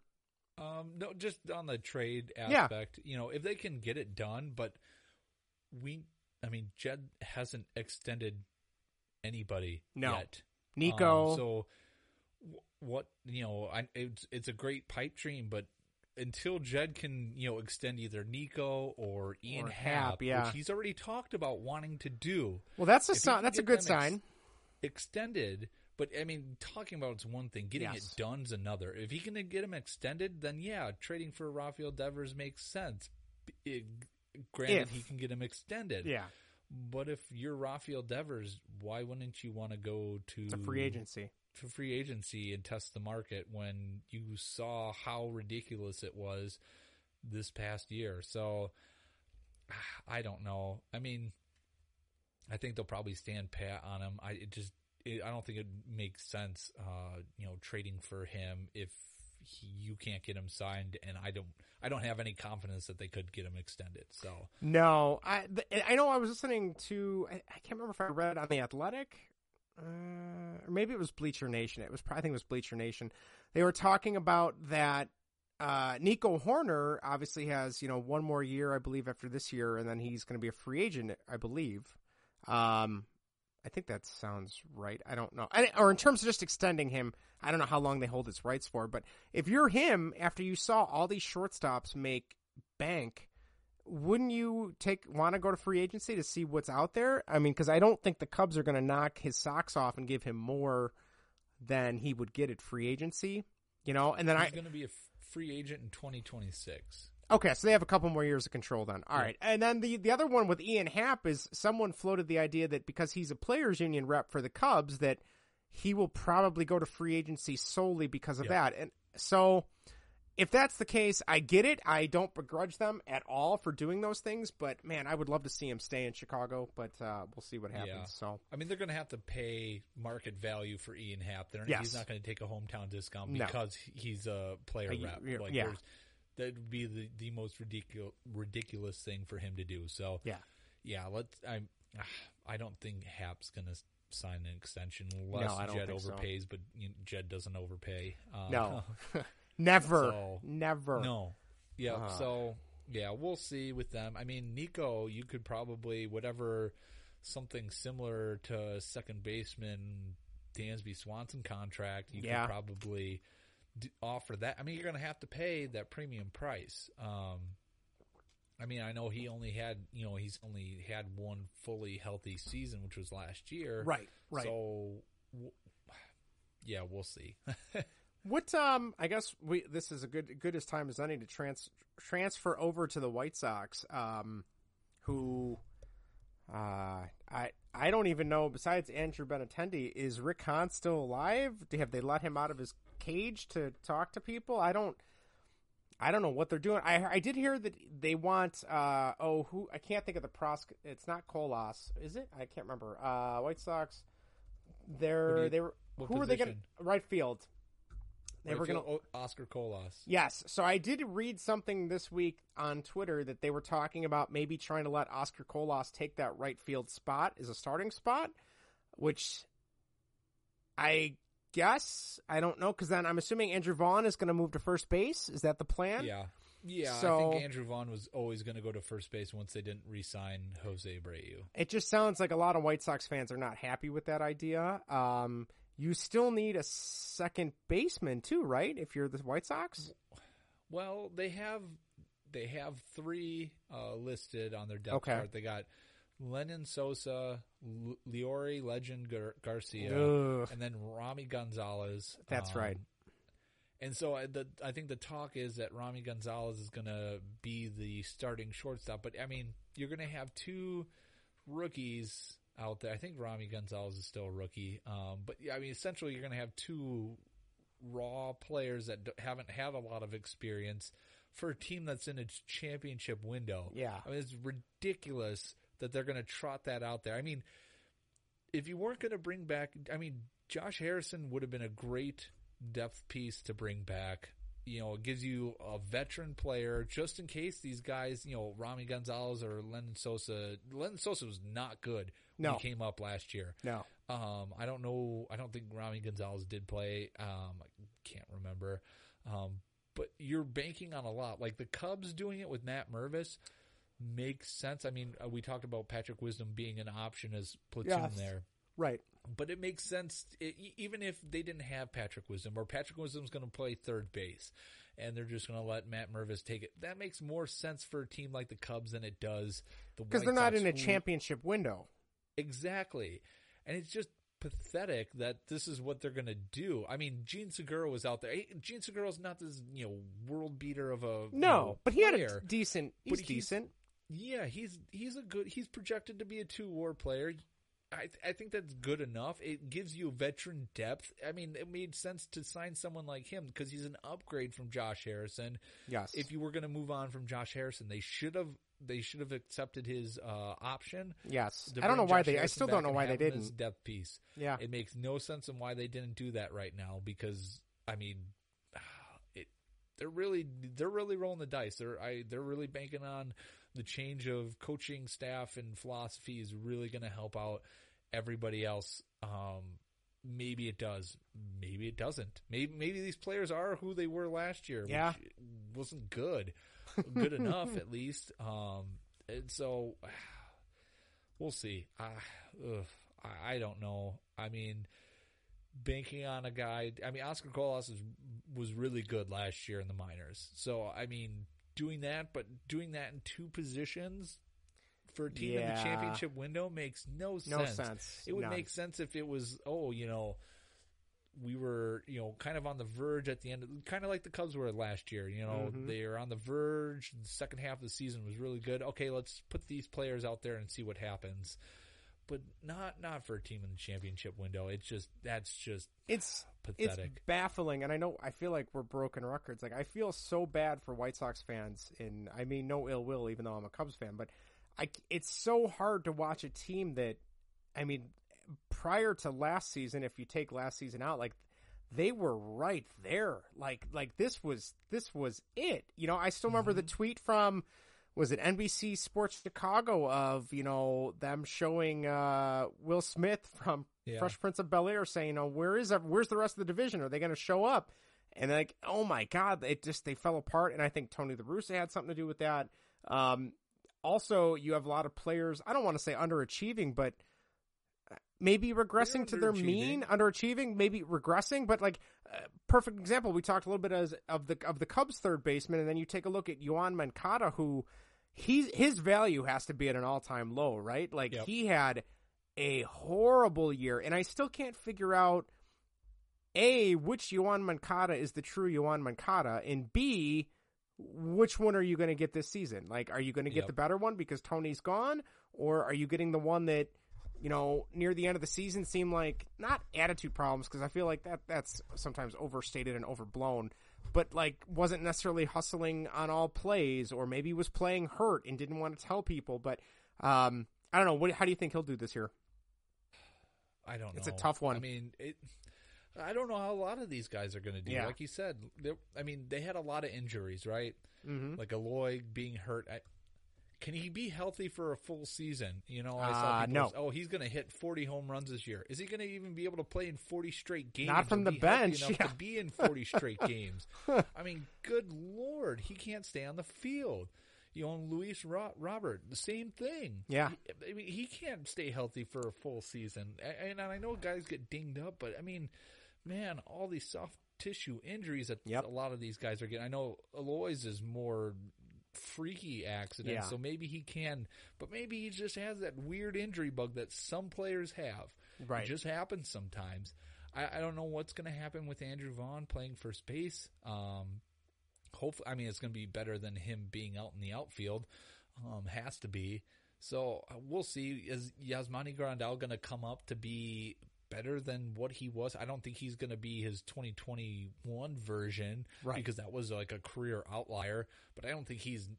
Um, no, just on the trade Yeah. aspect, you know, if they can get it done, but we, I mean, Jed hasn't extended anybody No. yet. Nico. Um, so wh- what, you know, I, it's, it's a great pipe dream, but until Jed can, you know, extend either Nico or Ian Or Happ, Happ, yeah. which he's already talked about wanting to do. Well, that's a sign. That's a good them ex- sign. extended. But I mean, talking about it's one thing, getting Yes. it done's another. If he can get him extended, then yeah, trading for Rafael Devers makes sense. It- eh, granted, If. he can get him extended. Yeah. But if you're Rafael Devers, why wouldn't you want to go to To free agency. to free agency and test the market when you saw how ridiculous it was this past year? So [SIGHS] I don't know. I mean, I think they'll probably stand pat on him. I it just it, I don't think it makes sense, uh, you know, trading for him if he, you can't get him signed, and I don't I don't have any confidence that they could get him extended. So No, I I know I was listening to I, I can't remember if I read on the Athletic, uh, or maybe it was Bleacher Nation. It was probably I think it was Bleacher Nation. They were talking about that. Uh, Nico Hoerner obviously has you know one more year, I believe, after this year, and then he's going to be a free agent, I believe. Um, I think that sounds right. I don't know, I, or in terms of just extending him, I don't know how long they hold his rights for. But if you're him, after you saw all these shortstops make bank, wouldn't you take want to go to free agency to see what's out there? I mean, because I don't think the Cubs are going to knock his socks off and give him more than he would get at free agency. You know, and then he's I going to be a free agent in 2026. Okay, so they have a couple more years of control then. All Yeah. right, And then the the other one with Ian Happ is someone floated the idea that because he's a players union rep for the Cubs that he will probably go to free agency solely because of Yeah. that. And so if that's the case, I get it. I don't begrudge them at all for doing those things, but man, I would love to see him stay in Chicago, but uh, we'll see what happens. Yeah. So I mean, they're going to have to pay market value for Ian Happ. They're, Yes. He's not going to take a hometown discount No. because he's a player rep. Like, yeah. That would be the, the most ridiculous ridiculous thing for him to do. So Yeah. yeah. Let's. I I don't think Happ's going to sign an extension unless don't Jed think so. overpays, but you know, Jed doesn't overpay. Uh, No. [LAUGHS] [LAUGHS] Never. so- Never. No. Yeah. Uh. So yeah, we'll see with them. I mean, Nico, you could probably whatever something similar to second baseman Dansby Swanson contract. You Yeah. could probably offer that. I mean, you're going to have to pay that premium price. Um, I mean, I know he only had, you know, he's only had one fully healthy season, which was last year. Right, right. So, w- yeah, we'll see. [LAUGHS] What um I guess we this is a good good as time as any to trans transfer over to the White Sox um who uh I I don't even know besides Andrew Benintendi is Rick Hahn still alive? Do- Have they let him out of his cage to talk to people? I don't I don't know what they're doing. I I did hear that they want uh oh who I can't think of the pros it's not Colas, is it? I can't remember. Uh White Sox they're you- they were who were they going to right field. They were Right going field, O- Oscar Colas. Yes. So I did read something this week on Twitter that they were talking about maybe trying to let Oscar Colas take that right field spot as a starting spot, which I guess I don't know because then I'm assuming Andrew Vaughn is going to move to first base. Is that the plan? Yeah. Yeah, I So- think Andrew Vaughn was always going to go to first base once they didn't re-sign Jose Abreu. It just sounds like a lot of White Sox fans are not happy with that idea. Um, you still need a second baseman too, right? If you're the White Sox. Well, they have they have three uh, listed on their depth Okay. chart. They got Lenyn Sosa, L- Leury Legend Gar- Garcia, Ugh. and then Romy Gonzalez. That's right. And so I, the, I think the talk is that Romy Gonzalez is going to be the starting shortstop. But I mean, you're going to have two rookies out there. I think Romy Gonzalez is still a rookie. Um, but yeah, I mean, essentially, you're going to have two raw players that d- haven't had a lot of experience for a team that's in its championship window. Yeah. I mean, it's ridiculous that they're going to trot that out there. I mean, if you weren't going to bring back, I mean, Josh Harrison would have been a great depth piece to bring back. You know, it gives you a veteran player just in case these guys, you know, Romy Gonzalez or Lenyn Sosa. Lenyn Sosa was not good when No. he came up last year. No. Um, I don't know. I don't think Romy Gonzalez did play. Um, I can't remember. Um, but you're banking on a lot. Like the Cubs doing it with Matt Mervis makes sense. I mean, uh, we talked about Patrick Wisdom being an option as platoon Yes. there. Right. But it makes sense, e- even if they didn't have Patrick Wisdom, or Patrick Wisdom's going to play third base, and they're just going to let Matt Mervis take it. That makes more sense for a team like the Cubs than it does the Because they're not Sox, in a championship window. Exactly. And it's just pathetic that this is what they're going to do. I mean, Jean Segura was out there. Jean Segura's not this, you know, world beater of a you No, know, but he had a player. decent. He's decent. Yeah, he's he's a good. He's projected to be a two WAR player. I th- I think that's good enough. It gives you veteran depth. I mean, it made sense to sign someone like him because he's an upgrade from Josh Harrison. Yes. If you were going to move on from Josh Harrison, they should have they should have accepted his uh, option. Yes. I don't know why Josh they- I still don't know why they have him as didn't. depth piece. Yeah. it makes no sense on why they didn't do that right now because I mean, [SIGHS] it they're really they're really rolling the dice. They're I they're really banking on the change of coaching staff and philosophy is really going to help out everybody else. Um, maybe it does, maybe it doesn't. Maybe maybe these players are who they were last year. Yeah. which wasn't good, good enough at least. Um, and so [SIGHS] we'll see. I, ugh, I, I don't know. I mean, banking on a guy. I mean, Oscar Colas was was really good last year in the minors. So I mean, doing that, but doing that in two positions for a team in the championship window makes no sense. No sense. It would None. make sense if it was, oh, you know. We were, you know, kind of on the verge at the end, of, kind of like the Cubs were last year. You know, Mhm. they are on the verge. The second half of the season was really good. Okay, let's put these players out there and see what happens but not not for a team in the championship window. It's just that's just It's pathetic. It's baffling, and I know I feel like we're broken records. Like I feel so bad for White Sox fans, and I mean no ill will, even though I'm a Cubs fan. But I, it's so hard to watch a team that, I mean, prior to last season, if you take last season out, like they were right there. Like like this was this was it. You know, I still remember the Mm-hmm. tweet from was it NBC Sports Chicago of you know them showing uh, Will Smith from Yeah. Fresh Prince of Bel Air saying, know, where is where's the rest of the division? Are they going to show up? And like, oh my god, it just they fell apart. And I think Tony La Russa had something to do with that. Um, also, you have a lot of players. I don't want to say underachieving, but maybe regressing to their mean, underachieving, maybe regressing. But like, uh, perfect example. We talked a little bit as of the of the Cubs third baseman, and then you take a look at Yoán Moncada, who he's his value has to be at an all time low, right? Like he had a horrible year, and I still can't figure out a which Yoán Moncada is the true Yoán Moncada, and b which one are you going to get this season? Like, are you going to get Yep. the better one because Tony's gone, or are you getting the one that you know near the end of the season seemed like not attitude problems because I feel like that that's sometimes overstated and overblown, but like wasn't necessarily hustling on all plays, or maybe was playing hurt and didn't want to tell people. But um, I don't know. What, how do you think he'll do this year? I don't know. It's a tough one. I mean, it. I don't know how a lot of these guys are going to do. Yeah. Like you said, I mean, they had a lot of injuries, right? Mhm. Like Eloy being hurt. I, can he be healthy for a full season? You know, I Uh, saw people no. say, oh, he's going to hit 40 home runs this year. Is he going to even be able to play in 40 straight games? Not from the be bench, enough yeah. to be in [LAUGHS] 40 straight games. I mean, good lord, he can't stay on the field. You know, Luis Ro- Robert, the same thing. Yeah. He- I mean, he can't stay healthy for a full season. And I know guys get dinged up, but I mean, man, all these soft tissue injuries that a lot of these guys are getting. I know Eloy's is more freaky accident, Yeah. so maybe he can, but maybe he just has that weird injury bug that some players have. Right. It just happens sometimes. I, I don't know what's going to happen with Andrew Vaughn playing first base. Um, hopefully, I mean, it's going to be better than him being out in the outfield. Um, has to be. So uh, we'll see. Is Yasmani Grandal going to come up to be better than what he was? I don't think he's going to be his 2021 version, Right. Because that was like a career outlier. But I don't think he's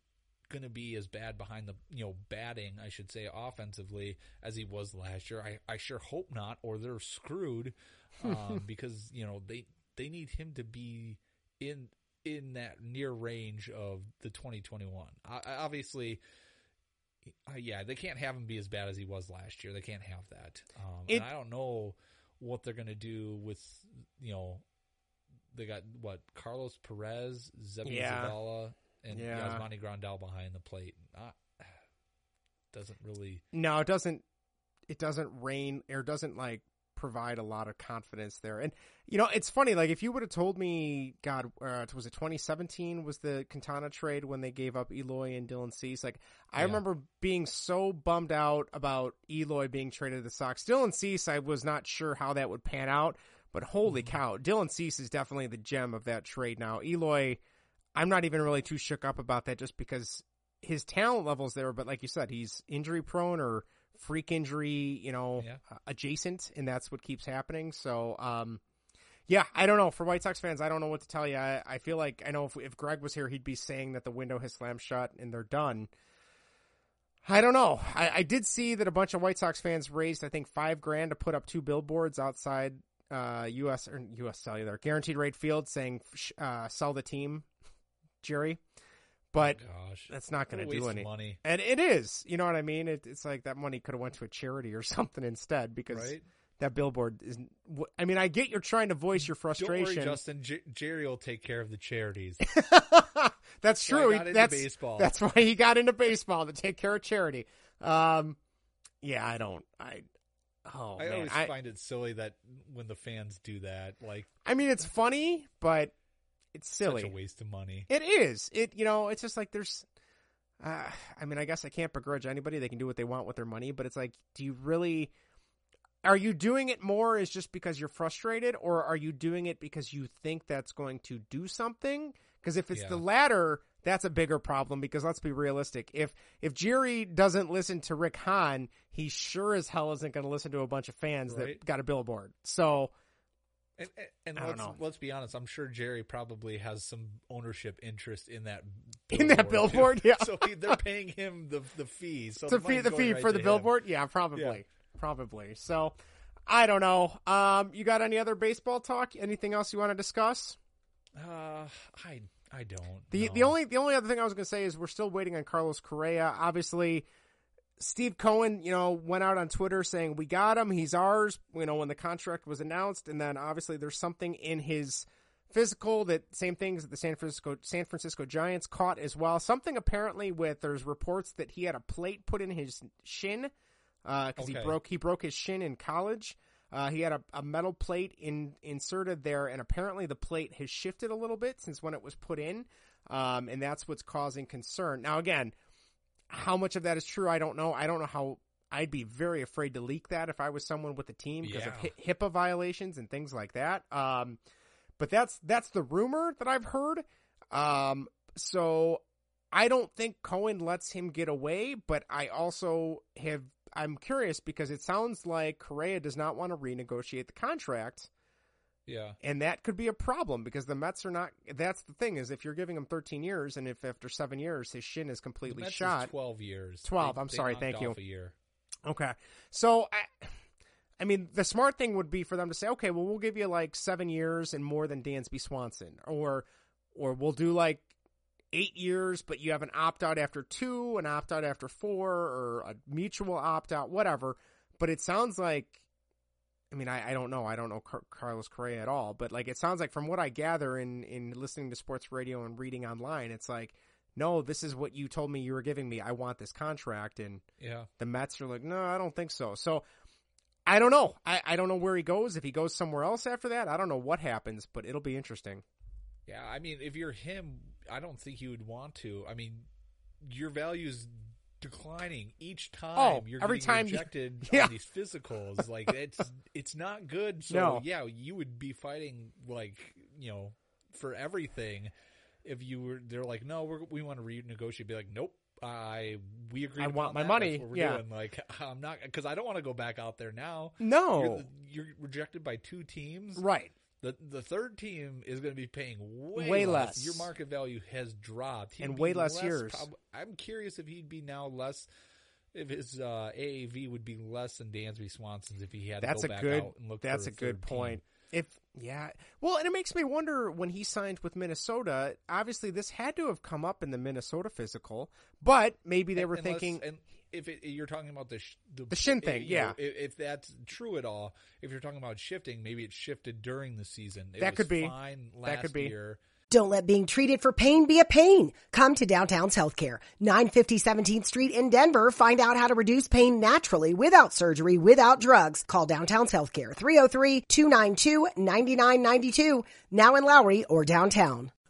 going to be as bad behind the you know batting, I should say, offensively as he was last year. I I sure hope not, or they're screwed. [LAUGHS] Um, because you know they they need him to be in in that near range of the 2021. I, I obviously, uh, yeah, they can't have him be as bad as he was last year. They can't have that. Um, It- and I don't know what they're going to do with, you know, they got what Carlos Perez, Seby Yeah. Zavala, and Yeah. Yasmani Grandal behind the plate. Uh, doesn't really. No, it doesn't. It doesn't rain or doesn't like provide a lot of confidence there. And you know, it's funny. Like if you would have told me, God, uh, was it 2017? Was the Quintana trade when they gave up Eloy and Dylan Cease? Like I Yeah. remember being so bummed out about Eloy being traded to the Sox. Dylan Cease, I was not sure how that would pan out, but holy cow, Dylan Cease is definitely the gem of that trade. Now Eloy, I'm not even really too shook up about that, just because his talent levels there, but like you said, he's injury prone or freak injury, you know, Yeah. adjacent, and that's what keeps happening. So, um, yeah, I don't know. For White Sox fans, I don't know what to tell you. I, I feel like I know if, if Greg was here, he'd be saying that the window has slammed shut and they're done. I don't know. I, I did see that a bunch of White Sox fans raised, I think, five grand to put up two billboards outside uh, U.S. or U.S. Cellular Guaranteed Rate Field saying uh, "Sell the team, [LAUGHS] Jerry." But Gosh, that's not going to do any money. and it is. You know what I mean? It, it's like that money could have went to a charity or [LAUGHS] something instead because Right. that billboard is. I mean, I get you're trying to voice your frustration. worry, Justin. J- Jerry will take care of the charities. [LAUGHS] That's true. Got that's baseball. That's why he got into baseball to take care of charity. Um, yeah, I don't. I. Oh I man, always I, find it silly that when the fans do that, like I mean, it's funny, but it's silly. such a waste of money. It is. It you know, it's just like there's. Uh, I mean, I guess I can't begrudge anybody. They can do what they want with their money, but it's like, do you really? Are you doing it more is just because you're frustrated, or are you doing it because you think that's going to do something? Because if it's the latter, that's a bigger problem. Because let's be realistic. If if Jerry doesn't listen to Rick Hahn, he sure as hell isn't going to listen to a bunch of fans Right. that got a billboard. So And, and- and I don't let's know. let's be honest. I'm sure Jerry probably has some ownership interest in that In that billboard, yeah. [LAUGHS] So he, they're paying him the the fee. So to the fee the fee right for the him. billboard? Yeah, probably, probably. So, I don't know. Um, you got any other baseball talk? Anything else you want to discuss? Uh, I I don't. The no. the only the only other thing I was going to say is we're still waiting on Carlos Correa. Obviously, Steve Cohen, you know, went out on Twitter saying we got him, he's ours. You know, when the contract was announced, and then obviously there's something in his physical that same things that the San Francisco San Francisco Giants caught as well. Something apparently with there's reports that he had a plate put in his shin because he Okay. broke he broke his shin in college. Uh, he had a, a metal plate in, inserted there, and apparently the plate has shifted a little bit since when it was put in, um, and that's what's causing concern. Now, again, how much of that is true, I don't know. I don't know how. I'd be very afraid to leak that if I was someone with a team because of Yeah. Hi- HIPAA violations and things like that. Um, but that's that's the rumor that I've heard. Um, so I don't think Cohen lets him get away, but I also have I'm curious because it sounds like Correa does not want to renegotiate the contract, yeah. and that could be a problem because the Mets are not. That's the thing is if you're giving him 13 years, and if after seven years his shin is completely Mets is shot, Twelve years. 12, They- I'm they sorry, thank you. A year. Okay. So I I mean the smart thing would be for them to say, okay, well we'll give you like seven years and more than Dansby Swanson. Or or we'll do like eight years, but you have an opt out after two, an opt out after four, or a mutual opt out, whatever. But it sounds like I mean, I, I don't know. I don't know Car- Carlos Correa at all, but like it sounds like from what I gather in in listening to sports radio and reading online, it's like, no, this is what you told me you were giving me. I want this contract, and Yeah. the Mets are like, no, I don't think so. So I don't know. I, I don't know where he goes. If he goes somewhere else after that, I don't know what happens, but it'll be interesting. Yeah, I mean, if you're him, I don't think you would want to. I mean, your value's declining each oh, time. Oh, you're every getting time you- rejected [LAUGHS] Yeah. on these physicals. Like it's it's not good. So No. yeah, you would be fighting like you know for everything. If you were, they're like, no, we're, we want to renegotiate. Be like, nope. I we agree. I want my that. money. That's what we're Yeah. doing. Like I'm not because I don't want to go back out there now. No. you're, you're rejected by two teams. Right. The the third team is going to be paying way, Way less. less. Your market value has dropped, He'd And way less years. prob- I'm curious if he'd be now less. If his uh, AAV would be less than Dansby Swanson's if he had That's to a back good. out and look. That's for a good third team. point. If yeah, well, and it makes me wonder when he signed with Minnesota. Obviously, this had to have come up in the Minnesota physical, but maybe they were Unless- thinking. and if it, you're talking about the sh- The shin thing, you know, yeah. if, if that's true at all, if you're talking about shifting, maybe it shifted during the season. It That was could be. Fine That last could be. Year. Don't let being treated for pain be a pain. Come to Downtown's Healthcare, 950 17th Street in Denver. Find out how to reduce pain naturally without surgery, without drugs. Call Downtown's Healthcare, 303-292-9992, now in Lowry or downtown.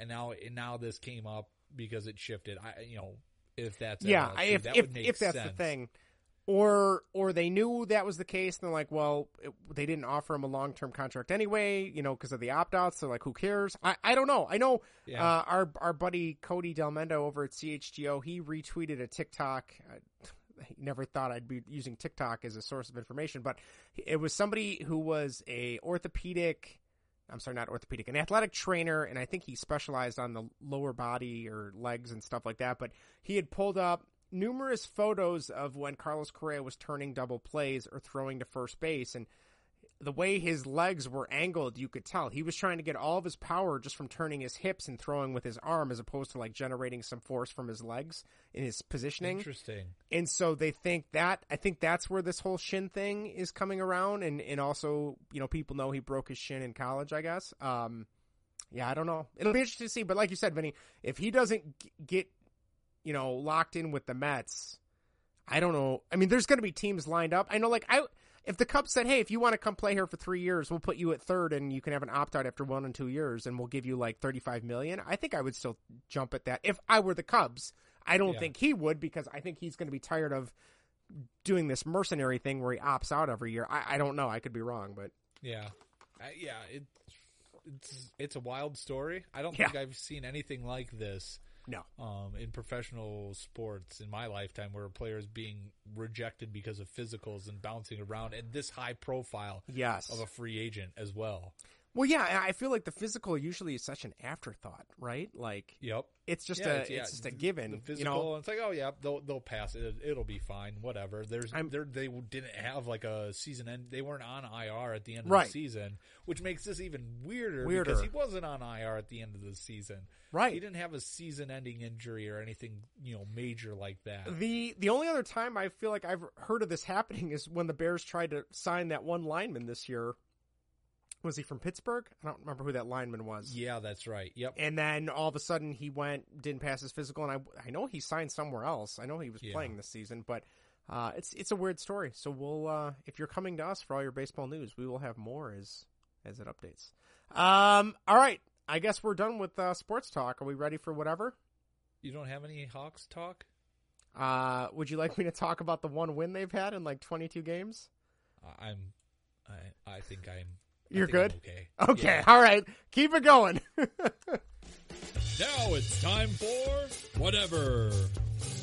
And now, and now this came up because it shifted. I, you know, if that's yeah, if that if, would make if that's the thing, or or they knew that was the case, and they're like, well, it, they didn't offer him a long term contract anyway, you know, because of the opt outs. They're like, who cares? I, I don't know. I know Yeah. uh, our our buddy Cody Delmendo over at CHGO, he retweeted a TikTok. I, he never thought I'd be using TikTok as a source of information, but it was somebody who was a orthopedic. I'm sorry, not orthopedic, an athletic trainer, and I think he specialized on the lower body or legs and stuff like that. But he had pulled up numerous photos of when Carlos Correa was turning double plays or throwing to first base, and the way his legs were angled, you could tell he was trying to get all of his power just from turning his hips and throwing with his arm, as opposed to like generating some force from his legs in his positioning. Interesting. And so they think that I think that's where this whole shin thing is coming around, and and also you know people know he broke his shin in college, I guess. Um, yeah, I don't know. It'll be interesting to see. But like you said, Vinnie, if he doesn't g- get you know locked in with the Mets, I don't know. I mean, there's going to be teams lined up. I know, like I. If the Cubs said, "Hey, if you want to come play here for three years, we'll put you at third, and you can have an opt out after one and two years, and we'll give you like thirty five million, I think I would still jump at that if I were the Cubs. I don't Yeah. think he would because I think he's going to be tired of doing this mercenary thing where he opts out every year. I, I don't know. I could be wrong, but Yeah, I, yeah. It, it's it's a wild story. I don't Yeah. think I've seen anything like this. No. Um, in professional sports in my lifetime, where a player is being rejected because of physicals and bouncing around, and this high profile, Yes. of a free agent as well. Well, yeah, I I feel like the physical usually is such an afterthought, right? Like, Yep. it's just Yeah, a it's- it's, just a given. The you physical, know, and it's like, oh yeah, they'll they'll pass it. It'll be fine. Whatever. There's there they didn't have like a season end. They weren't on IR at the end of the season, which makes this even weirder, Weirder. because he wasn't on IR at the end of the season. Right. He didn't have a season-ending injury or anything you know major like that. the the only other time I feel like I've heard of this happening is when the Bears tried to sign that one lineman this year. Was he from Pittsburgh? I don't remember who that lineman was. Yeah, that's right. Yep. And then all of a sudden he went, didn't pass his physical, and I I know he signed somewhere else. I know he was Yeah. playing this season, but uh, it's it's a weird story. So we'll uh, if you're coming to us for all your baseball news, we will have more as as it updates. Um, all right, I guess we're done with uh, sports talk. Are we ready for whatever? You don't have any Hawks talk? Uh, would you like me to talk about the one win they've had in like 22 games? I'm. I I think I'm. I You're good. okay. Okay. Yeah. All right. Keep it going. [LAUGHS] Now it's time for whatever.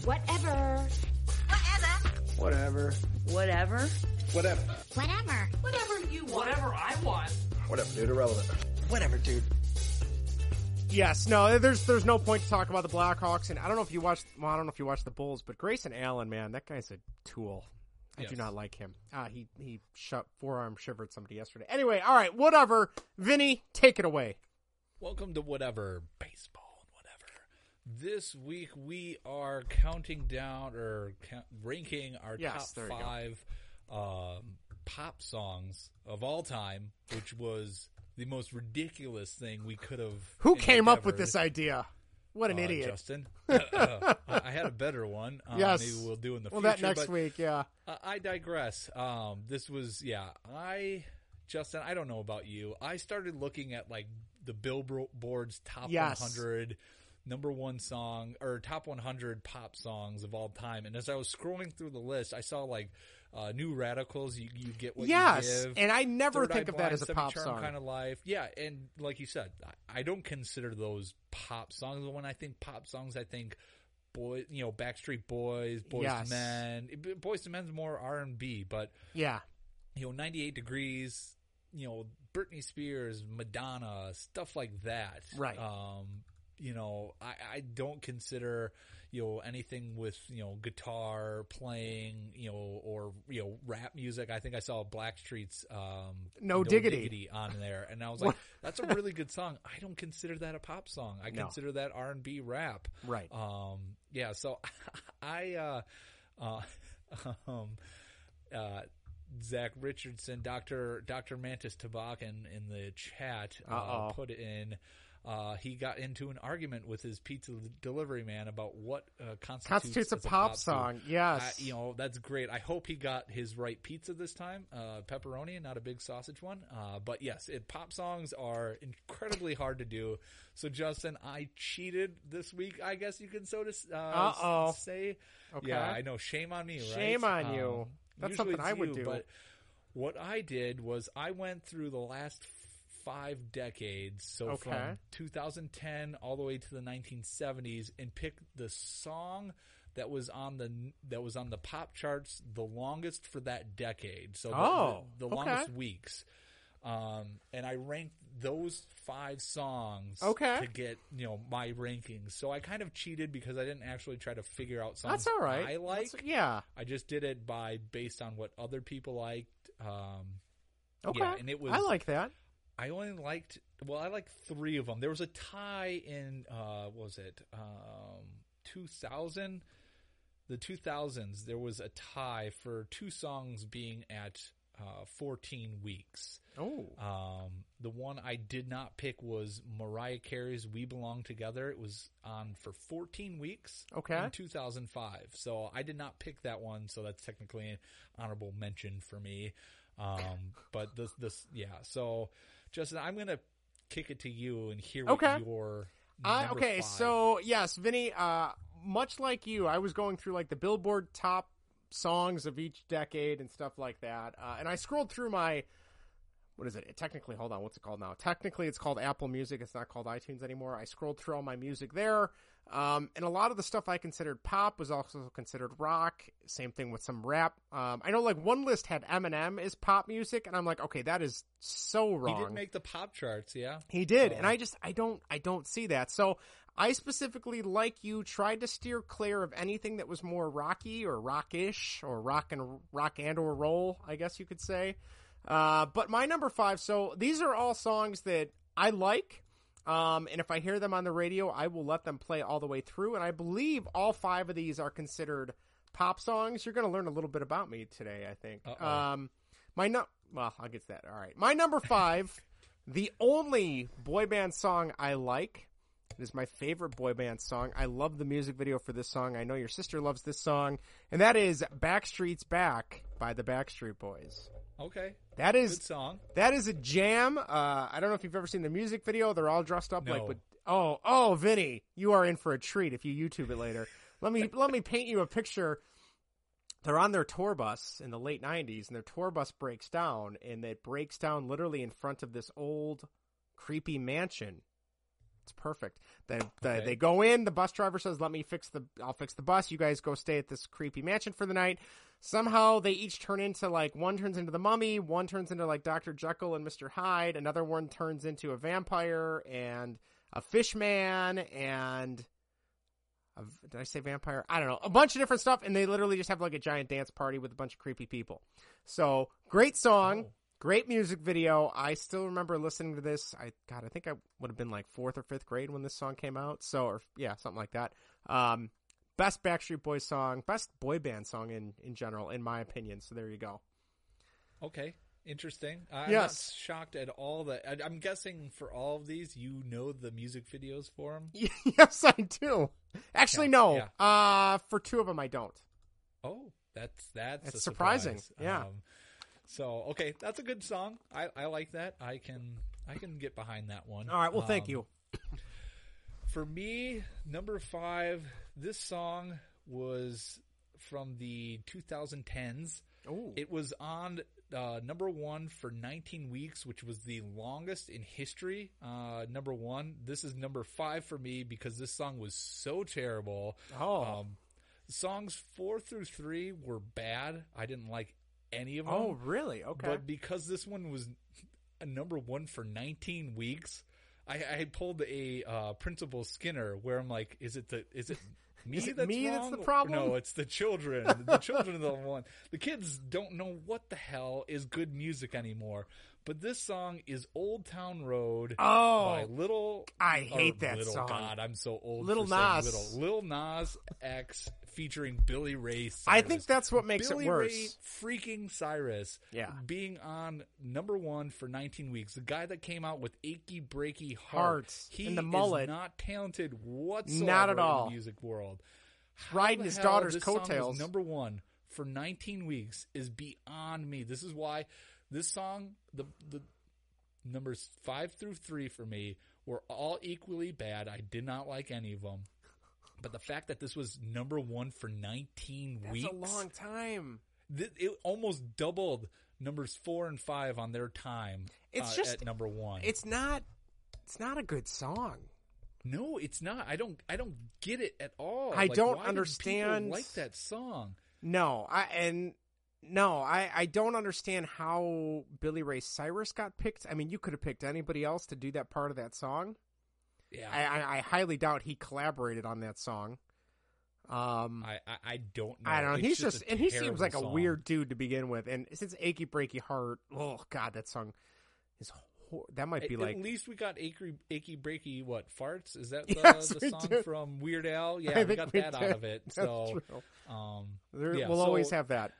Whatever. Whatever. Whatever. Whatever. Whatever. Whatever you want. Whatever I want. Whatever, dude. Irrelevant. Whatever, dude. yes. No. There's there's no point to talk about the Blackhawks, and I don't know if you watched. Well, I don't know if you watched the Bulls, but Grayson Allen, man, that guy's a tool. I do not like him. Uh, he he forearm shivered somebody yesterday. Anyway, all right, whatever. Vinnie, take it away. Welcome to whatever baseball and whatever. This week we are counting down or count, ranking our Yes, top five um, pop songs of all time, which was the most ridiculous thing we could have. Who came up with this idea? What an Uh, idiot, Justin. [LAUGHS] [LAUGHS] I I had a better one. Um, yes. maybe we'll do in the well, future. that next week, yeah. I- I digress. Um, this was yeah. I Justin, I don't know about you. I started looking at like the Billboard's top Yes. 100 number one song or top 100 pop songs of all time, and as I was scrolling through the list, I saw like uh, New Radicals. You you get what Yes, you give. and I never Third think Eye of that as a pop song. kind of life. Yeah, and like you said, I, don't consider those pop songs. When I think pop songs, I think boy, you know, Backstreet Boys, Boys Yes. Men. Boyz II Men's more R and B, but Yeah. you know, 98 Degrees, you know, Britney Spears, Madonna, stuff like that. Right. Um, you know, I, I don't consider, you know, anything with, you know, guitar playing, you know, or, you know, rap music. I think I saw Blackstreet's, um, No Diggity. on there. And I was like, [LAUGHS] that's a really good song. I don't consider that a pop song. I No. consider that R&B rap. Right. Um, yeah, so [LAUGHS] I, uh, uh, [LAUGHS] um, uh, Zach Richardson, Doctor Doctor Mantis Tabakan in the chat uh, put in. Uh, he got into an argument with his pizza delivery man about what uh, constitutes, Constitutes a as pop food. song, yes. I- you know that's great. I hope he got his right pizza this time, uh, pepperoni, and not a big sausage one. Uh, but yes, it, pop songs are incredibly hard to do. So Justin, I cheated this week. I guess you can so to uh, say. Okay. Yeah, I know. Shame on me. Right? Shame on you. Um, That's something I would you, do. But what I did was I went through the last five decades, so Okay. from 2010 all the way to the 1970s, and pick the song that was on the that was on the pop charts the longest for that decade. So the, Oh, the, the okay. longest weeks. Um, and I ranked those five songs Okay. to get you know my rankings. So I kind of cheated because I didn't actually try to figure out songs That's all right. I like. That's- yeah. I just did it by based on what other people liked. Um, Okay. yeah, and it was I like that. I only liked well, I liked three of them. There was a tie in uh, what was it um, two thousand, the two thousands. There was a tie for two songs being at uh, fourteen weeks. Oh, Um, the one I did not pick was Mariah Carey's "We Belong Together." It was on for 14 weeks. Okay. In 2005, so I did not pick that one. So that's technically an honorable mention for me. Um, but this, this, yeah. So, Justin, I'm gonna kick it to you and hear what Okay. your I, number okay, five- so yes, Vinnie. Uh, much like you, I was going through like the Billboard top songs of each decade and stuff like that, uh, and I scrolled through my. What is it? Technically, hold on. What's it called now? Technically, it's called Apple Music. It's not called iTunes anymore. I scrolled through all my music there, um, and a lot of the stuff I considered pop was also considered rock. Same thing with some rap. Um, I know, like one list had Eminem as pop music, and I'm like, okay, that is so wrong. he didn't make the pop charts. Yeah, He did, So- and I just I don't I don't see that. So I specifically, like you, tried to steer clear of anything that was more rocky or rockish or rock and rock and or roll, I guess you could say. Uh, but my number five. So these are all songs that I like. Um, and if I hear them on the radio, I will let them play all the way through. And I believe all five of these are considered pop songs. You're going to learn a little bit about me today, I think. Um, my no, well, I'll get to that. All right, my number five, [LAUGHS] the only boy band song I like. It is my favorite boy band song. I love the music video for this song. I know your sister loves this song, and that is "Backstreet's Back" by the Backstreet Boys. Okay. That is Good song. that is a jam. Uh, I don't know if you've ever seen the music video. They're all dressed up like No. with. Oh, oh, Vinnie, you are in for a treat if you YouTube it later. let me let me paint you a picture. They're on their tour bus in the late '90s, and their tour bus breaks down, and it breaks down literally in front of this old, creepy mansion. It's perfect. They they, Okay. they go in. The bus driver says, "Let me fix the. I'll fix the bus. You guys go stay at this creepy mansion for the night." Somehow they each turn into like one turns into the mummy, one turns into like Doctor Jekyll and Mister Hyde, another one turns into a vampire and a fish man and a, did I say vampire? I don't know. A bunch of different stuff, and they literally just have like a giant dance party with a bunch of creepy people. So great song, Oh. great music video. I still remember listening to this. I God, I think I would have been like fourth or fifth grade when this song came out. So or yeah, something like that. Um, best Backstreet Boys song, best boy band song in in general, in my opinion. So there you go. Okay. Interesting. I'm Yes. not shocked at all that. I'm guessing for all of these, you know the music videos for them. [LAUGHS] yes, I do. Actually, Yeah, no. yeah. Uh, for two of them, I don't. Oh, that's that's That's a surprising. surprise. Yeah. Um, so okay, that's a good song. I, I like that. I can I can get behind that one. All right. Well, thank Um, you. [COUGHS] For me, number five, this song was from the 2010s. Ooh. It was on uh, number one for 19 weeks, which was the longest in history. Uh, number one. This is number five for me because this song was so terrible. Oh. Um, songs four through three were bad. I didn't like any of them. Oh, really? Okay. But because this one was a number one for 19 weeks, I, I pulled a uh, Principal Skinner where I'm like, is it the is it me Is it that's me that's the problem? No, it's the children. the children are the [LAUGHS] one. The kids don't know what the hell is good music anymore. But this song is Old Town Road Oh, by Little. I hate oh, that little, song. God, I'm so old. Little Nas. Little. Lil Nas X featuring Billy Ray. Cyrus. I think that's what makes Billy it worse. Ray freaking Cyrus. Yeah. Being on number one for 19 weeks. The guy that came out with Achy Breaky Heart. Heart He and the mullet. is not talented whatsoever Not at in all. the music world. How Riding his daughter's coattails. number one for 19 weeks is beyond me. This is why this song, the the numbers five through three for me were all equally bad. I did not like any of them. But the fact that this was number one for 19 That's weeks, a long time. th- it almost doubled numbers four and five on their time. It's uh, just at number one. It's not. It's not a good song. no, it's not. I don't. I don't get it at all. I Like, don't why did people understand- like that song. No, I and no, I I don't understand how Billy Ray Cyrus got picked. I mean, you could have picked anybody else to do that part of that song. Yeah, I I, I highly doubt he collaborated on that song. Um, I, I, I don't know. I don't know. It's He's just, a and he seems like a weird dude to begin with. And since "Achy Breaky Heart," oh god, that song is hor- that might be At, like at least we got achy, achy breaky what farts? Is that [LAUGHS] the, Yes, the song did. from Weird Al? I Yeah, we think got we that out of it. [LAUGHS] That's so, true. um, There- yeah, we'll so- always have that.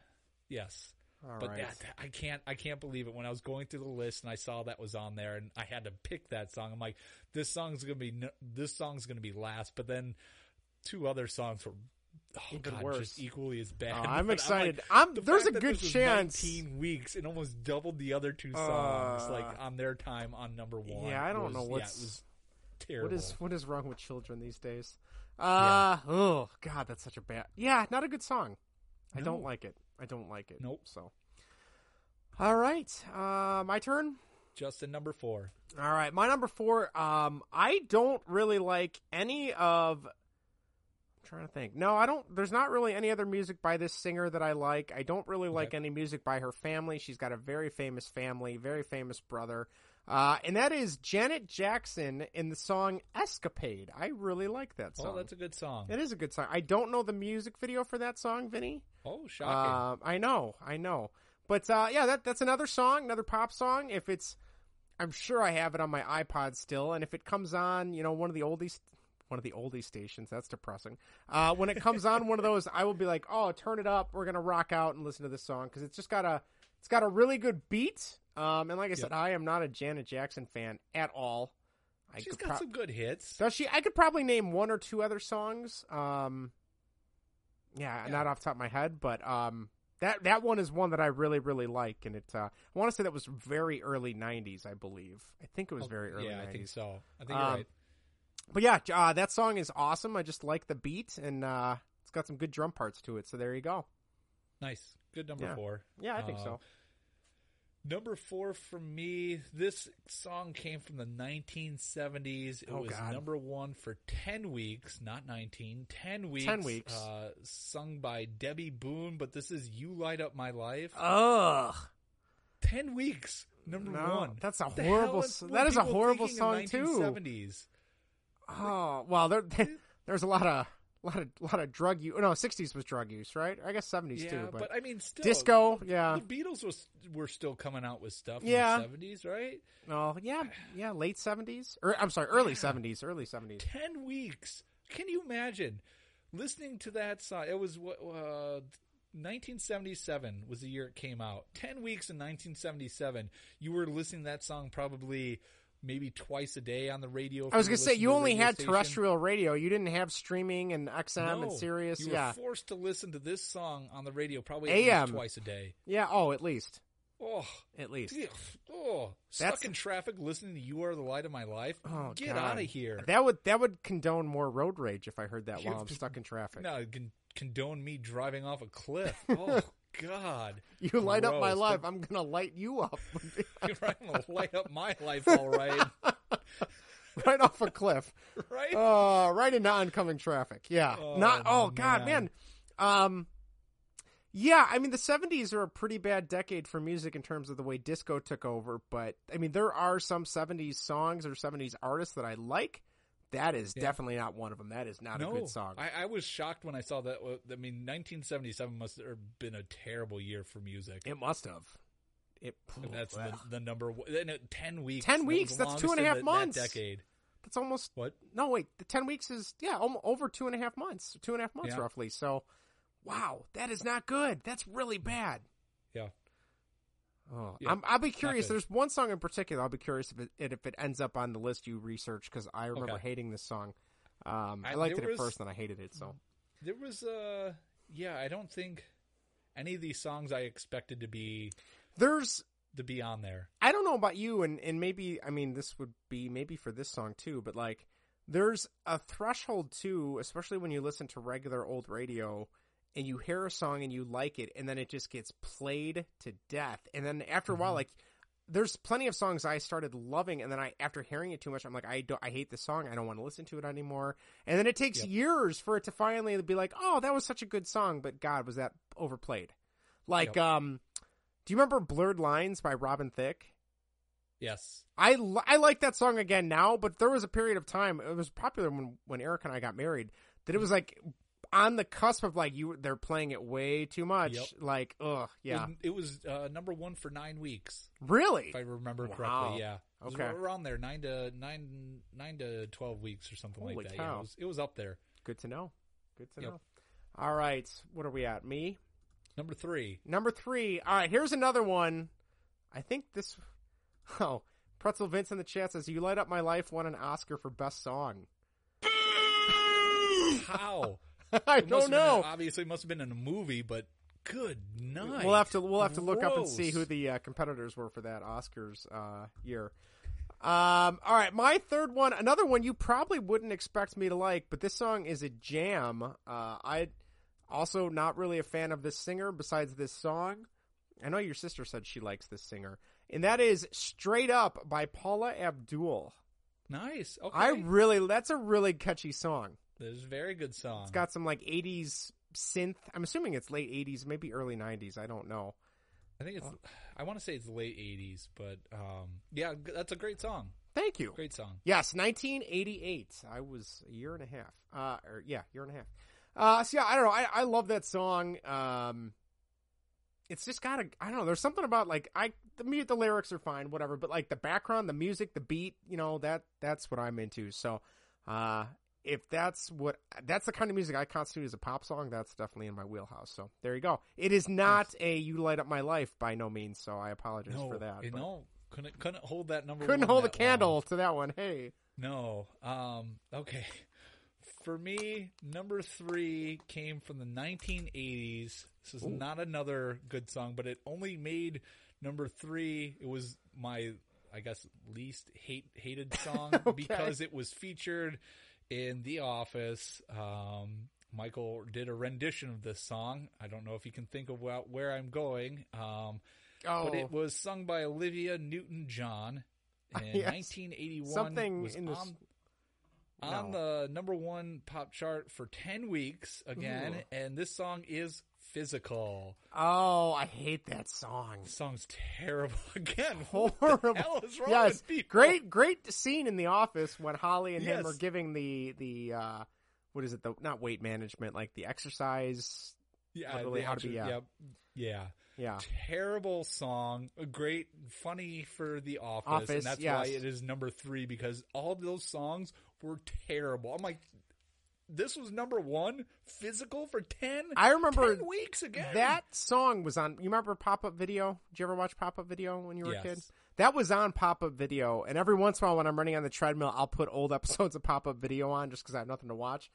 Yes. All but right. that, I can't I can't believe it when I was going through the list and I saw that was on there and I had to pick that song. I'm like, this song's gonna be this song's gonna be last. But then two other songs were oh Even god worse. just equally as bad. Oh, [LAUGHS] I'm But excited. like, I'm- the there's a good chance- 19 weeks and almost doubled the other two songs Uh, like on their time on number one. Yeah, I don't was- know yeah, what's terrible. What is what is wrong with children these days? Uh oh god, that's such a bad. Yeah, not a good song. I don't like it. I don't like it. Nope. So, all right, uh, my turn. Justin number four. All right, my number four. Um, I don't really like any of. I'm trying to think. No, I don't. There's not really any other music by this singer that I like. I don't really like any music by her family. She's got a very famous family, very famous brother, uh, and that is Janet Jackson in the song "Escapade." I really like that song. Oh, that's a good song. It is a good song. I don't know the music video for that song, Vinnie. Oh, shocking. Um, I know, I know. But uh, yeah, that that's another song, another pop song. If it's, I'm sure I have it on my iPod still, and if it comes on, you know, one of the oldies, one of the oldie stations. That's depressing. Uh, when it comes on one of those, I will be like, oh, turn it up. We're gonna rock out and listen to this song because it's just got a, it's got a really good beat. Um, and like I said, I am not a Janet Jackson fan at all. I She's got pro- some good hits. does she? I could probably name one or two other songs. Um, yeah, Yeah. not off the top of my head, but um, that that one is one that I really really like, and it. Uh, I want to say that was very early '90s, I believe. I think it was very early. Oh, Yeah, 90s. I think so. I think you're Um, right. But yeah, uh, that song is awesome. I just like the beat, and uh, it's got some good drum parts to it. So there you go. Nice. Good number Yeah. four. Yeah, I think Uh, so. Number four for me, this song came from the 1970s. It Oh, was God. number one for 10 weeks, not 19, 10 weeks. 10 weeks. Uh, sung by Debbie Boone, but this is You Light Up My Life. Ugh. 10 weeks, number No, one. that's a What horrible hell s- were that is a horrible song, too. 1970s? Oh well, there [LAUGHS] there's a lot of lot of lot of drug use. No, 60s was drug use, right? I guess 70s Yeah, too. but, I mean, still. disco, the- yeah. The Beatles was, were still coming out with stuff Yeah. in the 70s, right? Oh yeah, yeah, late seventies, or I'm sorry, early seventies, early seventies. 10 weeks. Can you imagine listening to that song? It was what uh, 1977 was the year it came out. 10 weeks in 1977. You were listening to that song probably maybe twice a day on the radio. I was gonna say you only had station. terrestrial radio. You didn't have streaming and XM and No, Sirius. You were yeah, forced to listen to this song on the radio probably AM twice a day. Yeah. Oh, at least. Oh, at least. Oh, That's- stuck in traffic listening to "You Are the Light of My Life." Oh, Get God. out of here. That would that would condone more road rage if I heard that while You- I'm stuck in traffic. No, it can condone me driving off a cliff. [LAUGHS] Oh God. You light up my life. I'm gonna light you up. [LAUGHS] [LAUGHS] You're right, I'm gonna light up my life, all right. [LAUGHS] right off a cliff. Right? Uh, right into oncoming traffic. Yeah. Oh, Not. Oh God, man. man. Um. Yeah, I mean the '70s are a pretty bad decade for music in terms of the way disco took over. But I mean, there are some '70s songs or '70s artists that I like. That is Yeah. definitely not one of them. That is not no, a good song. I, I was shocked when I saw that. Uh, I mean, 1977 must have been a terrible year for music. It must have. It. And that's the, well, the number. one- uh, Ten weeks. 10 weeks, the that's two and a half the- months. That decade. That's almost What? No, wait. The ten weeks is yeah, over two and a half months. Two and a half months Yeah. roughly. So, wow, that is not good. That's really bad. Yeah. Oh, Yeah, I'm, I'll be curious. There's one song in particular. I'll be curious if it if it ends up on the list you research because I remember Okay. hating this song. Um, I, I- liked it at was- first, then I hated it. So There was uh yeah, I don't think any of these songs I expected to be there's to be on there. I don't know about you, and and maybe I mean this would be maybe for this song too, but like there's a threshold too, especially when you listen to regular old radio and you hear a song and you like it, and then it just gets played to death, and then after a while, like there's plenty of songs I started loving, and then I after hearing it too much, I'm like I don't I hate this song, I don't want to listen to it anymore, and then it takes Yep. years for it to finally be like, oh, that was such a good song, but God, was that overplayed? Like, Yep. um, do you remember "Blurred Lines" by Robin Thicke? Yes. I, I like that song again now, but there was a period of time it was popular when when Eric and I got married that it was like on the cusp of like you they're playing it way too much. Yep. Like ugh, yeah, It was, it was uh, number one for nine weeks, really. if I remember Wow. correctly. Yeah. It was Okay. around there, nine to nine, nine to twelve weeks or something Holy like that. Yeah, it was, it was up there. Good to know. Good to Yep. know. All right, what are we at? Me Number three. number three. All right, here's another one. I think this. [LAUGHS] Oh, Pretzel Vince in the chat says you light up my life. Won an Oscar for best song. How? [LAUGHS] [LAUGHS] I It don't been know. obviously, it must have been in a movie, but good night. We'll have to we'll have to look up and see who the uh, competitors were for that Oscars uh, year. Um, all right, my third one, another one you probably wouldn't expect me to like, but this song is a jam. Uh, I also not really a fan of this singer besides this song. I know your sister said she likes this singer, and that is "Straight Up" by Paula Abdul. Nice. Okay. I really that's a really catchy song. That is a very good song. It's got some like '80s synth. I'm assuming it's late '80s, maybe early '90s. I don't know. I think it's. I want to say it's late '80s, but um, yeah, that's a great song. Thank you. Great song. Yes, 1988. I was a year and a half. Uh, or yeah, year and a half. Uh, so yeah, I don't know. I, I love that song. Um, it's just got a, I don't know. There's something about like, I, the the lyrics are fine, whatever, but like the background, the music, the beat, you know, that, that's what I'm into. So, uh, if that's what, that's the kind of music I constitute as a pop song, that's definitely in my wheelhouse. So there you go. It is not a You Light Up My Life by no means. So I apologize No, for that. know, couldn't couldn't hold that number. couldn't hold a that long. candle to that one. Hey. No. Um. Okay. For me, number three came from the 1980s. This is not another good song, but it only made number three. It was my, I guess, least hate hated song [LAUGHS] because it was featured in The Office. Um, Michael did a rendition of this song. I don't know if you can think of where, I'm going. Um, but Oh. it was sung by Olivia Newton-John [LAUGHS] in Yes. 1981. Something was in this- on, on the number one pop chart for 10 weeks again, Ooh. and this song is physical. Oh, I hate that song. The song's terrible [LAUGHS] again. Horrible. Hell is wrong yes, with people? great, great scene in the office when Holly and him Yes. are giving the the uh, what is it? The not weight management, like the exercise. Yeah, the how to be. actual- Yeah, yeah. yeah. Terrible song. A great, funny for The Office, Office, and that's yes. why it is number three because all of those songs were terrible. I'm like, this was number one, physical for ten. I remember 10 weeks again. That song was on. You remember Pop Up Video? Did you ever watch Pop Up Video when you were Yes. a kid? That was on Pop Up Video, and every once in a while when I'm running on the treadmill, I'll put old [LAUGHS] episodes of Pop Up Video on just because I have nothing to watch,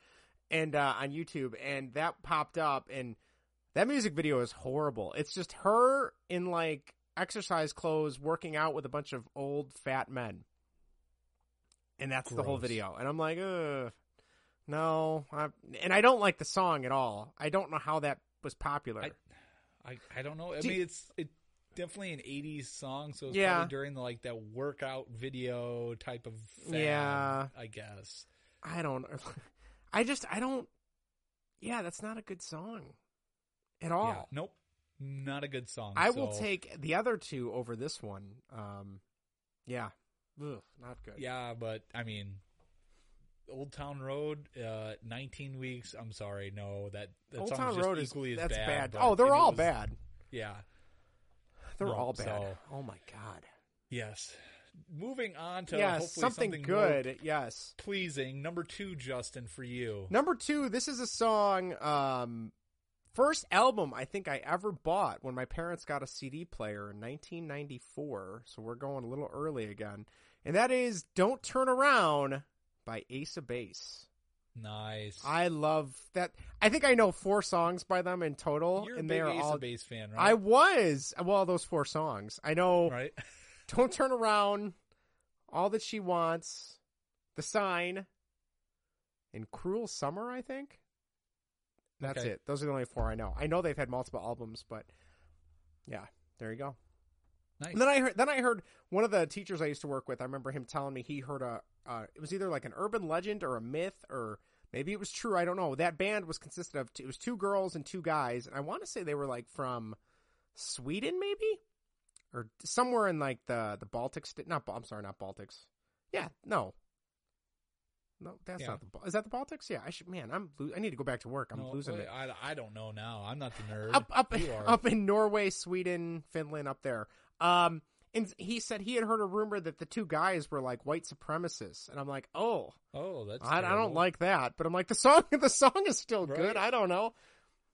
and uh, on YouTube, and that popped up, and that music video is horrible. It's just her in like exercise clothes working out with a bunch of old fat men, and that's the whole video. And I'm like, ugh. No, I, and I don't like the song at all. I don't know how that was popular. I- I I don't know. I Do- mean, it's it definitely an '80s song, so it's Yeah. probably during the like that workout video type of Yeah. I guess. I don't. [LAUGHS] I just I don't. Yeah, that's not a good song at all. Yeah, nope, not a good song. I will take the other two over this one. Um, yeah, Ugh, not good. Yeah, but I mean, Old Town Road, uh, 19 weeks. I'm sorry, no, that that Old Town Road is equally as that's bad. bad. Oh, they're all was- bad. Yeah, They're No, all bad. so- oh my god. yes. Moving on to yes, hopefully something, more good. Yes. pleasing. Number two, Justin, for you. Number two, this is a song, um, first album I think I ever bought when my parents got a CD player in 1994. So we're going a little early again. And that is Don't Turn Around by Ace of Base. Nice. I love that. I think I know four songs by them in total. You're a and they are Ace all. of Base fan, right? I was. Well, those four songs. I know. right. [LAUGHS] Don't Turn Around, All That She Wants, The Sign, and Cruel Summer, I think. That's Okay. it. Those are the only four I know. I know they've had multiple albums, but yeah, there you go. Nice. And then I heard then I heard one of the teachers I used to work with, I remember him telling me he heard a uh, it was either like an urban legend or a myth or maybe it was true, I don't know. That band was consisted of it was two girls and two guys, and I want to say they were like from Sweden maybe? Or somewhere in like the the Baltic state not I'm sorry, not Baltics. Yeah, no. No, that's Yeah. not the Is that the Baltics? Yeah, I should man, I'm I need to go back to work. I'm No, losing wait, it I, I don't know now. I'm not the [LAUGHS] nerd. up up up in Norway, Sweden, Finland, up there. Um, and he said he had heard a rumor that the two guys were like white supremacists, and I'm like, oh, Oh, that's. I, I don't like that. But I'm like, the song [LAUGHS] the song is still good. I don't know.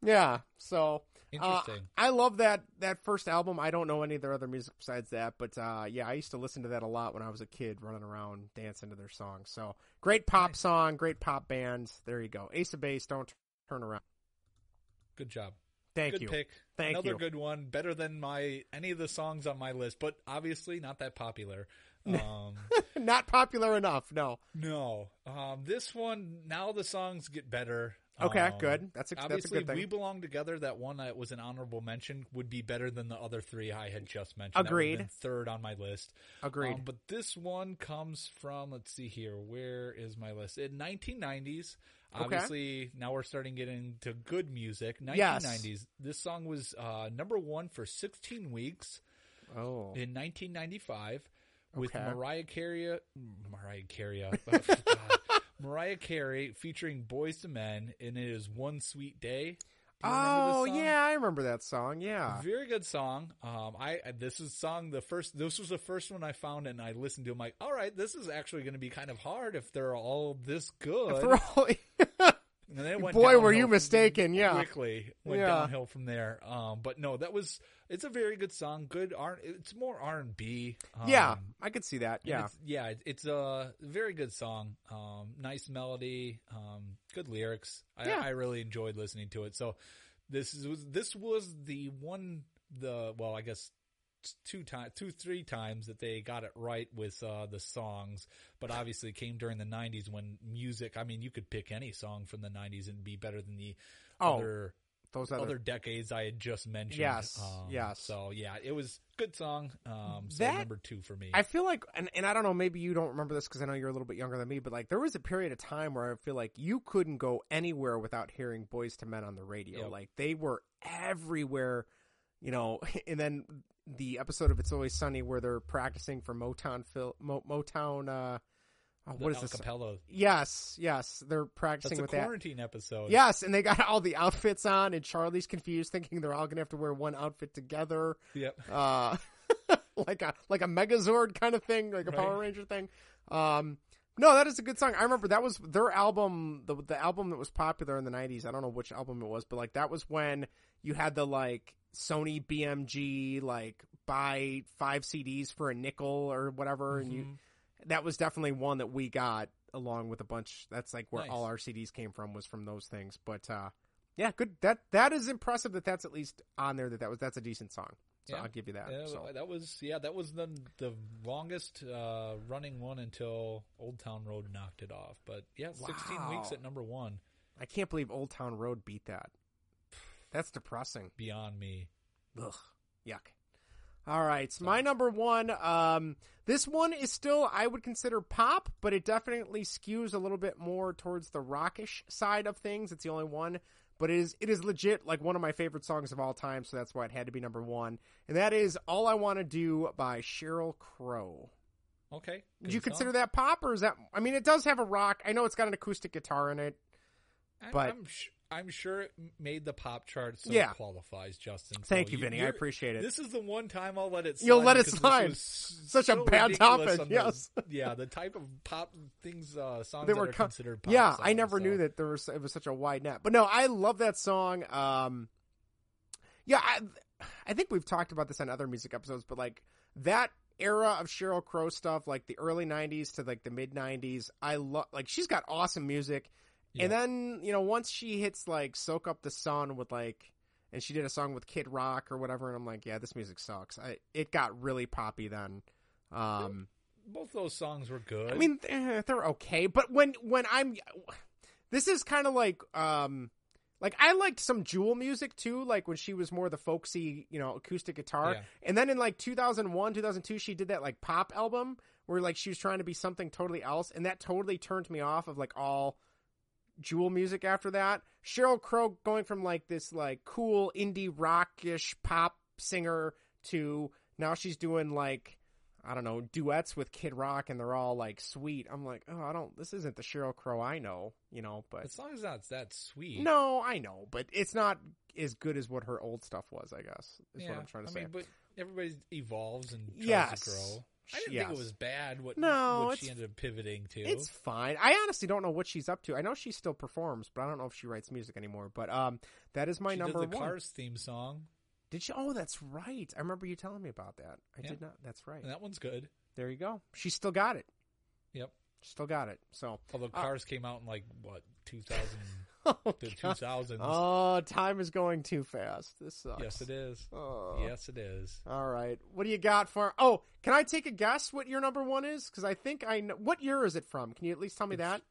Yeah, so uh, Interesting. I love that that first album. I don't know any of their other music besides that, but uh, yeah, I used to listen to that a lot when I was a kid, running around dancing to their songs. So great pop song, great pop band. There you go, Ace of Base. Don't turn around. Good job. Thank good you. pick. Thank Another you. good one. Better than my any of the songs on my list, but obviously not that popular. [LAUGHS] Um, Not popular enough. No. no. Um, this one now the songs get better. Okay, Um, good. That's a- that's a obviously good thing. we belong together. That one that was an honorable mention would be better than the other three I had just mentioned. That would have Agreed. third on my list. Agreed. Um, but this one comes from let's see here. Where is my list? In 1990s. Okay. Obviously, now we're starting getting to good music. Yes. 1990s. This song was uh, number one for 16 weeks Oh. in 1995 with Okay. Mariah Carey. Mariah Carey. oh, [LAUGHS] Mariah Carey featuring Boyz II Men, and it is One Sweet Day. Do you remember Oh yeah, I remember that song. Yeah. Very good song. Um, I this is song the first. This was the first one I found, and I listened to. I'm like, all right, this is actually going to be kind of hard if they're all this good. All- [LAUGHS] And then it went Boy, were you mistaken, yeah. quickly went Yeah. downhill from there. Um, but no, that was it's a very good song. Good R. It's more R and B. Um, yeah, I could see that. Yeah. it's, yeah, it's a very good song. Um, nice melody, um, good lyrics. I, Yeah. I really enjoyed listening to it. So this is was this was the one the well, I guess two times, two three times that they got it right with uh, the songs. But obviously, it came during the '90s when music. I mean, you could pick any song from the '90s and be better than the Oh, other those other, other- decades I had just mentioned. Yes, Um, yes. So yeah, it was good song. Um, so That- number two for me. I feel like, and, and I don't know, maybe you don't remember this because I know you're a little bit younger than me, but like there was a period of time where I feel like you couldn't go anywhere without hearing Boyz II Men on the radio. Yep. Like they were everywhere, you know. [LAUGHS] And then the episode of It's Always Sunny where they're practicing for Motown, Phil, Mo, Motown. Uh, oh, what is this? acapella. Yes, yes, they're practicing That's a with that. quarantine episode. Yes, and they got all the outfits on, and Charlie's confused, thinking they're all gonna have to wear one outfit together. Yep. Uh, [LAUGHS] like a like a Megazord kind of thing, like a Right. Power Ranger thing. Um, no, that is a good song. I remember that was their album, the the album that was popular in the '90s. I don't know which album it was, but like that was when you had the like Sony BMG like buy five CDs for a nickel or whatever, and you Mhm. That was definitely one that we got along with a bunch. That's like where Nice. all our CDs came from was from those things. But uh, yeah, good. That that is impressive that that's at least on there. That that was that's a decent song. So Yeah. I'll give you that. Yeah, so. that was yeah, that was the the longest uh, running one until Old Town Road knocked it off. But yeah, sixteen weeks at number one. I can't believe Old Town Road beat that. That's depressing. Beyond me. Ugh, yuck. All right, so my number one. Um, this one is still I would consider pop, but it definitely skews a little bit more towards the rockish side of things. It's the only one, but it is it is legit like one of my favorite songs of all time. So that's why it had to be number one, and that is "All I Want to Do" by Sheryl Crow. Okay. Would you consider that pop, or is that? I mean, it does have a rock. I know it's got an acoustic guitar in it, I'm, but I'm, sh- I'm sure it made the pop chart, so Yeah. it qualifies, Justin. Thank So you, Vinnie. I appreciate it. This is the one time I'll let it. slide You'll let it slide. [LAUGHS] Such a bad topic, on the- yes. [LAUGHS] yeah, the type of pop things, uh, songs they that were are co- considered. Pop yeah songs, i never so. knew that there was it was such a wide net but no i love that song um yeah i i think we've talked about this on other music episodes but like that era of sheryl crow stuff like the early 90s to like the mid 90s i love like she's got awesome music and then you know once she hits like soak up the sun with like and she did a song with kid rock or whatever and i'm like yeah this music sucks i it got really poppy then um Both those songs were good. I mean, they're, they're okay, but when when I'm, this is kind of like, um, like I liked some Jewel music too, like when she was more the folksy, you know, acoustic guitar. Yeah. And then in like 2001, 2002, she did that like pop album where like she was trying to be something totally else, and that totally turned me off of like all Jewel music after that. Sheryl Crow going from like this like cool indie rockish pop singer to now she's doing like I don't know duets with Kid Rock and they're all like sweet. I'm like, oh, I don't. This isn't the Sheryl Crow I know, you know. But as long as that's that sweet. no, I know, but it's not as good as what her old stuff was. I guess is yeah, what I'm trying to I say. mean, but everybody evolves and tries Yes. to grow. I didn't Yes. think it was bad. What No, what she ended up pivoting to. It's fine. I honestly don't know what she's up to. I know she still performs, but I don't know if she writes music anymore. But um, that is my she number did the one. Cars theme song. Did she? Oh, that's right. I remember you telling me about that. I Yeah. did not. That's right. And that one's good. There you go. She still got it. Yep. Still got it. So Although Uh, Cars came out in like what 2000 Oh, the 2000s. Oh, time is going too fast. This sucks. yes, it is. Oh. Yes, it is. All right. What do you got for? Oh, can I take a guess what your number one is? Because I think I know. What year is it from? Can you at least tell me that?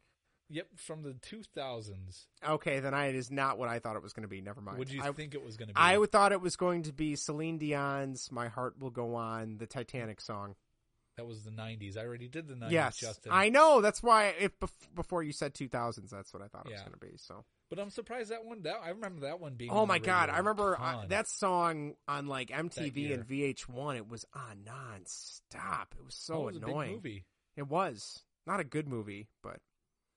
Yep, from the 2000s. Okay, then I, it is not what I thought it was going to be. Never mind. Would you I, think it was going to be? I thought it was going to be Celine Dion's "My Heart Will Go On," the Titanic song. That was the 90s. I already did the 90s, yes, Justin. I know. That's why if before you said 2000s, that's what I thought it was going to be. So. But I'm surprised that one. That I remember that one being. Oh my god! I remember a uh, that song on like MTV and VH1. It was on non-stop. It was so Oh, it was annoying. movie. It was not a good movie, but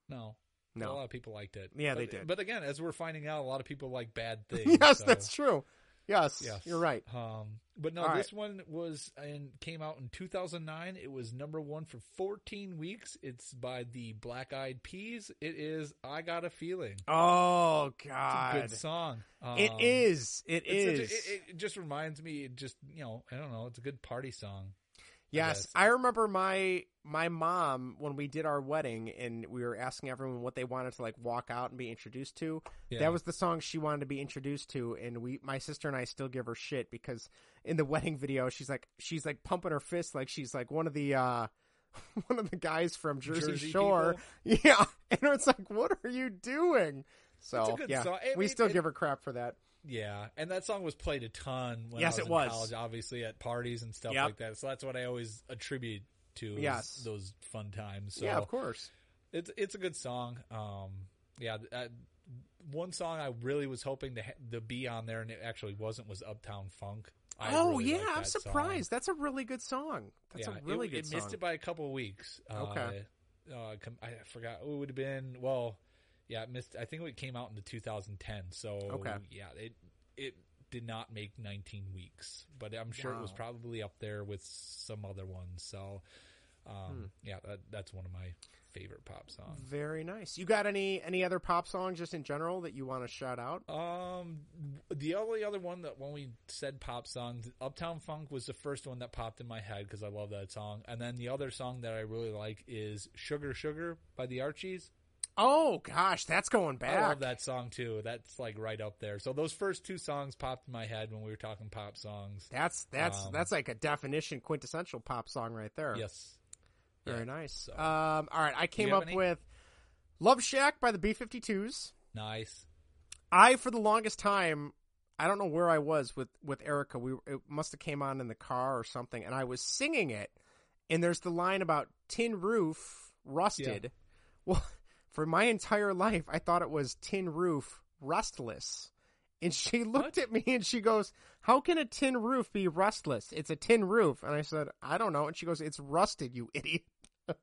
No. No. A lot of people liked it. Yeah, they did. But again, as we're finding out, a lot of people like bad [LAUGHS] things. yes, so- that's true. Yes, Yes. you're right. Um, but no, All this one was and came out in 2009. It was number one for 14 weeks. It's by the Black Eyed Peas. It is "I Got a Feeling." Oh It's a god, good song. It Um, is. It it's is. a- it, it just reminds me. It just you know, I don't know. It's a good party song. Yes, guess. I remember my my mom when we did our wedding and we were asking everyone what they wanted to like walk out and be introduced to. Yeah. That was the song she wanted to be introduced to, and we, my sister and I, still give her shit because in the [LAUGHS] wedding video she's like she's like pumping her fist like she's like one of the uh [LAUGHS] one of the guys from Jersey, Jersey Shore. [LAUGHS] Yeah, and it's like, what are you doing? So It's a good yeah, song. I we still it- give her crap for that. Yeah, and that song was played a ton when Yes, I was it in was. college, obviously at parties and stuff Yep. like that. So that's what I always attribute to Yes. those fun times. So yeah, of course. it's it's a good song. Um, yeah, uh, one song I really was hoping to ha- to be on there, and it actually wasn't. Was Uptown Funk. I oh really yeah, I'm that song. surprised. That's a really good song. That's yeah, a really it, good it song. missed it by a couple of weeks. Okay. Uh, uh, I forgot. It would have been well. Yeah, it missed. I think it came out into 2010. So Okay. yeah, it it did not make 19 weeks, but I'm sure it was probably up there with some other ones. So um, Hmm. yeah, that, that's one of my favorite pop songs. Very nice. You got any any other pop songs just in general that you want to shout out? Um, the only other one that when we said pop songs, Uptown Funk was the first one that popped in my head because I love that song. And then the other song that I really like is "Sugar Sugar" by the Archies. Oh gosh, that's going bad. I love that song too. That's like right up there. So those first two songs popped in my head when we were talking pop songs. That's that's Um, that's like a definition quintessential pop song right there. Yes. Very Yeah, nice. so- Um, all right, I came up any? with "Love Shack" by the B-52s. Nice. I, for the longest time, I don't know where I was with with Erica. We it must have came on in the car or something, and I was singing it. And there's the line about tin roof rusted. Well, for my entire life, I thought it was tin roof rustless. And she [LAUGHS] looked at me and she goes, "How can a tin roof be rustless? It's a tin roof." And I said, "I don't know." And she goes, "It's rusted, you idiot." [LAUGHS]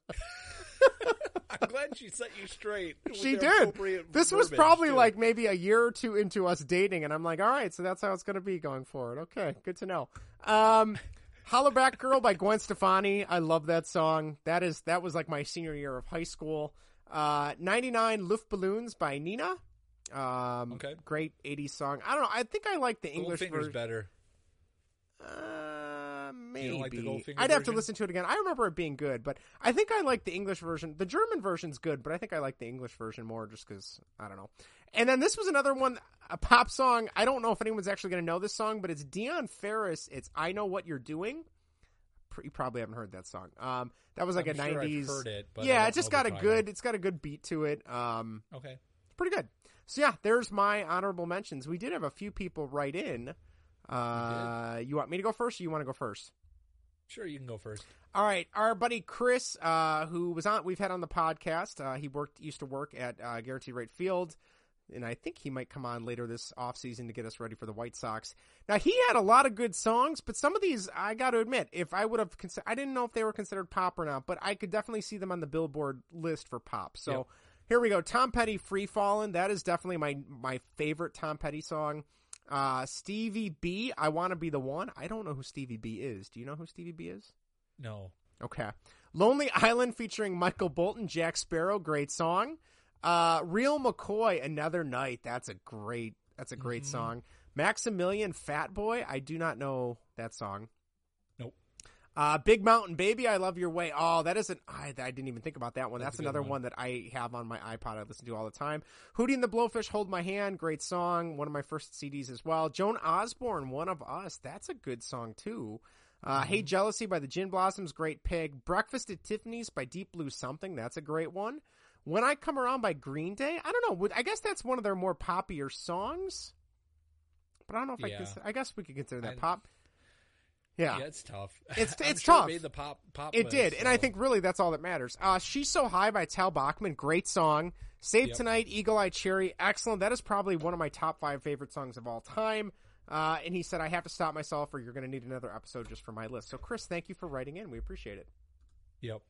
I'm glad she set you straight. [LAUGHS] she did. This was probably too. like maybe a year or two into us dating, and I'm like, all right, so that's how it's going to be going forward. Okay, good to know. Um, Hollaback Girl by Gwen Stefani. I love that song. That is that was like my senior year of high school. Uh, 99 Luftballons by Nena. Um, Okay. Great 80s song. I don't know. I think I like the English version. better. Uh, maybe. Like I'd have to listen to it again. I remember it being good, but I think I like the English version. The German version's good, but I think I like the English version more just because, I don't know. And then this was another one, a pop song. I don't know if anyone's actually going to know this song, but it's Dion Ferris. It's I Know What You're Doing. You probably haven't heard that song. Um, that was like I'm a sure I've 90s. heard it, yeah, it just got a good, it's got a good beat to it. Um, Okay. It's pretty good. So yeah, there's my honorable mentions. We did have a few people write in. Uh, you want me to go first, or you want to go first? Sure, you can go first. All right, our buddy Chris, uh, who was on, we've had on the podcast. Uh, he worked, used to work at uh, Guaranteed Rate Field, and I think he might come on later this offseason to get us ready for the White Sox. Now he had a lot of good songs, but some of these I got to admit, if I would have, considered, I didn't know if they were considered pop or not, but I could definitely see them on the Billboard list for pop. So Yep. here we go, Tom Petty, "Free Fallin'." That is definitely my my favorite Tom Petty song. Uh, Stevie B, "I Want to Be the One." I don't know who Stevie B is. Do you know who Stevie B is? No. Okay. Lonely Island featuring Michael Bolton, Jack Sparrow, great song. Uh, Real McCoy, Another Night. That's a great. That's a great Mhm. song. Max-A-Million, Fat Boy. I do not know that song. Nope. Uh, Big Mountain Baby, I Love Your Way. Oh, that isn't. I, I didn't even think about that one. That's That's, another one. one. that I have on my iPod. I listen to all the time. Hootie and the Blowfish, Hold My Hand. Great song. One of my first CDs as well. Joan Osborne, One of Us. That's a good song too. Uh, Mm-hmm. Hey Jealousy by the Gin Blossoms, great pig. Breakfast at Tiffany's by Deep Blue Something, that's a great one. When I Come Around by Green Day, I don't know. I guess that's one of their more poppier songs. But I don't know if I Yeah. consider, I guess we could consider that I- pop. Yeah. Yeah, it's tough. [LAUGHS] It's it's sure it tough. made the pop pop. It list, did, and I think really that's all that matters. Uh, She's so high by Tal Bachman, great song. Save Yep. tonight, Eagle Eye Cherry, excellent. That is probably one of my top five favorite songs of all time. Uh, and he said, I have to stop myself, or you're going to need another episode just for my list. So, Chris, thank you for writing in. We appreciate it. Yep.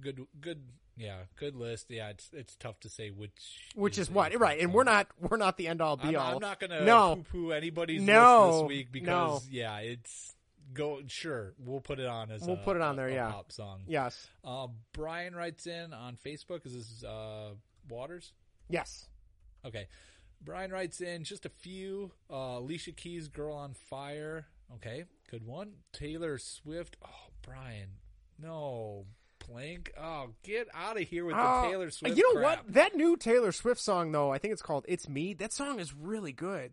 Good. Good. Yeah. Good list. Yeah. It's it's tough to say which. Which is a what, right? And we're not we're not the end all be I'm, all. I'm not gonna no poo-poo anybody's No, list this week because no. yeah, it's go sure we'll put it on as We'll a- put it on there, a yeah. pop song. Yes. Uh, Brian writes in on Facebook. Is this uh, Waters? Yes. Okay. Brian writes in just a few. Uh, Alicia Keys, "Girl on Fire." Okay, good one. Taylor Swift. Oh, Brian, no. Plank. Oh, get out of here with the Oh, Taylor Swift. You know crap. what? That new Taylor Swift song, though, I think it's called "It's Me." That song is really good.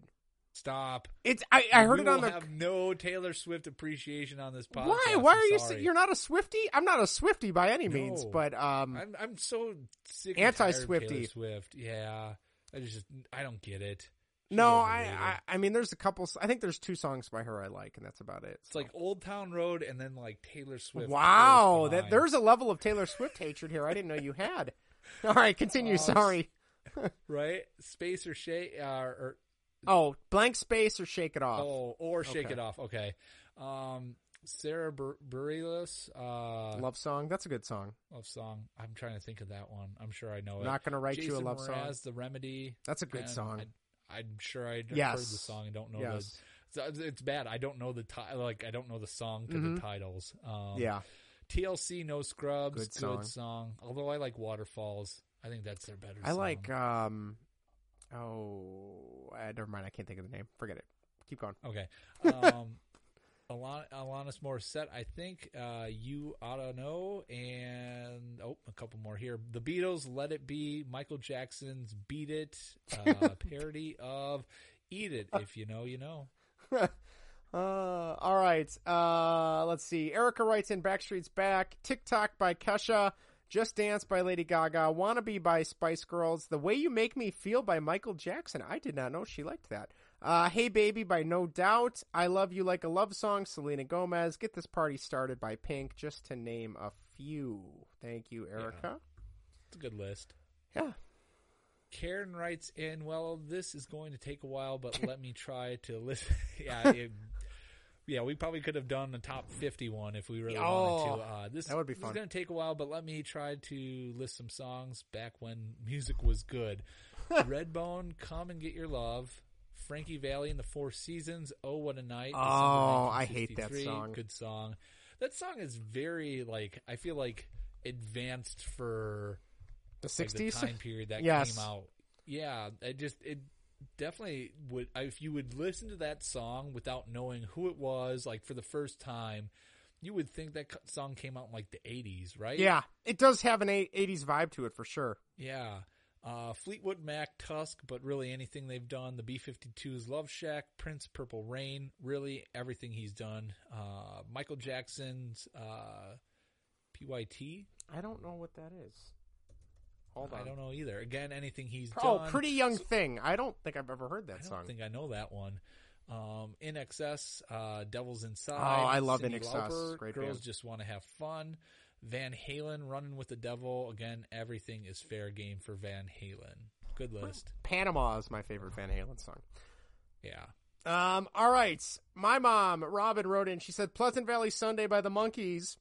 Stop. It's I, I heard We it on the. have no Taylor Swift appreciation on this podcast. Why? Why are you? You're not a Swifty. I'm not a Swifty by any means, but um, I'm I'm so sick and tired of Anti-Swifty. Taylor Swift. Yeah, I just I don't get it. She's no, I. I I mean, there's a couple. I think there's two songs by her I like, and that's about it. It's like Old Town Road and then like Taylor Swift. Wow, that there's a level of Taylor Swift hatred here I didn't know you had. [LAUGHS] All right, continue. Oh, Sorry. [LAUGHS] right Space or Shake uh, or Oh, blank space or shake it off. oh or Shake Okay. It Off. Okay, um, Sarah Bur- Bareilles, uh, love song. That's a good song. love song. I'm trying to think of that one. I'm sure I know it. Not gonna write you a Jason love song. Mraz, The Remedy. That's a good And song. I, I'm sure I heard the song. I don't know Yes. the. so It's bad. I don't know the ti- like I don't know the song to Mhm. the titles. Um, Yeah. TLC No Scrubs, Good good song. song. Although I like Waterfalls. I think that's their better. I song. like um oh uh, never mind, I can't think of the name. Forget it. Keep going. Okay. Um, [LAUGHS] Alon- Alanis Morissette, I think uh, you ought to know, and oh, a couple more here. The Beatles, Let It Be, Michael Jackson's Beat It, uh, [LAUGHS] parody of Eat It. If you know, you know. [LAUGHS] uh, all right. Uh, let's see. Erica writes in Backstreet's Back, TikTok by Kesha, Just Dance by Lady Gaga, Wannabe by Spice Girls, The Way You Make Me Feel by Michael Jackson. I did not know she liked that. Uh, hey Baby by No Doubt. I Love You Like a Love Song, Selena Gomez. Get This Party Started by Pink, just to name a few. Thank you, Erica. It's a good list. Yeah. Karen writes in, well, this is going to take a while, but [LAUGHS] let me try to listen. [LAUGHS] yeah, [LAUGHS] it, yeah, we probably could have done the top 51 if we really Oh, wanted to. Uh, this, that would be fun. It's going to take a while, but let me try to list some songs back when music was good. Redbone, Come and Get Your Love. Frankie Valli and the Four Seasons. Oh, what a night! Oh, I hate that song. Good song. That song is very like I feel like advanced for The like, 60s? time period that Yes. came out. Yeah, it just it definitely would if you would listen to that song without knowing who it was like for the first time, you would think that song came out in like the 80s, right? Yeah, it does have an 80s vibe to it for sure. Yeah. Uh, Fleetwood Mac, Tusk, but really anything they've done. The B-52s, Love Shack, Prince, Purple Rain, really everything he's done. Uh, Michael Jackson's uh, PYT. I don't know what that is. Hold on. I don't know either. Again, anything he's Oh, done. Pretty Young Thing. I don't think I've ever heard that I don't song. think I know that one. Um, INXS, uh, Devil's Inside. Oh, I love INXS. Great Girls band. just want to have fun. Van Halen, Running with the Devil. Again, everything is fair game for Van Halen. Good list. Panama is my favorite Van Halen song. Yeah. Um, all right. My mom, Robin, wrote in. She said Pleasant Valley Sunday by the Monkees.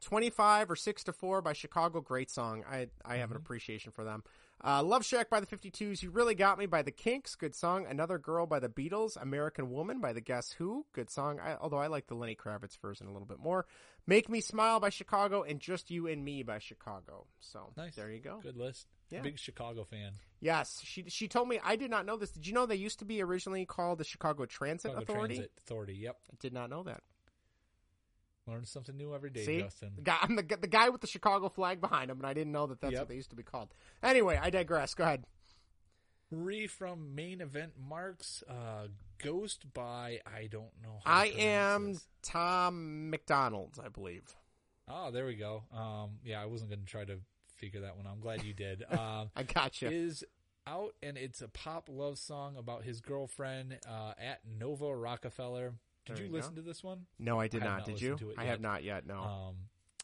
25 or 6 to 4 by Chicago. Great song. I I have an appreciation for them. Uh, Love Shack by the 52s. You Really Got Me by the Kinks. Good song. Another Girl by the Beatles. American Woman by the Guess Who. Good song. I, although I like the Lenny Kravitz version a little bit more. Make Me Smile by Chicago and Just You and Me by Chicago. So Nice. there you go. Good list. Yeah. Big Chicago fan. Yes, she she told me I did not know this. Did you know they used to be originally called the Chicago Transit Chicago Authority? Transit Authority. Yep. I did not know that. Learn something new every day, See, Justin. the guy, I'm the, the guy with the Chicago flag behind him, and I didn't know that that's Yep. what they used to be called. Anyway, I digress. Go ahead. Marie from Main Event Marks. Uh, Ghost by I don't know. How I am this. Tom MacDonald, I believe. Oh, there we go. Um, yeah, I wasn't going to try to figure that one. out. I'm glad you did. [LAUGHS] Um, I gotcha. Is out and it's a pop love song about his girlfriend uh, at Nova Rockafeller. Did There you listen go. to this one? No, I did have not. Did you? I have not yet. No. Um,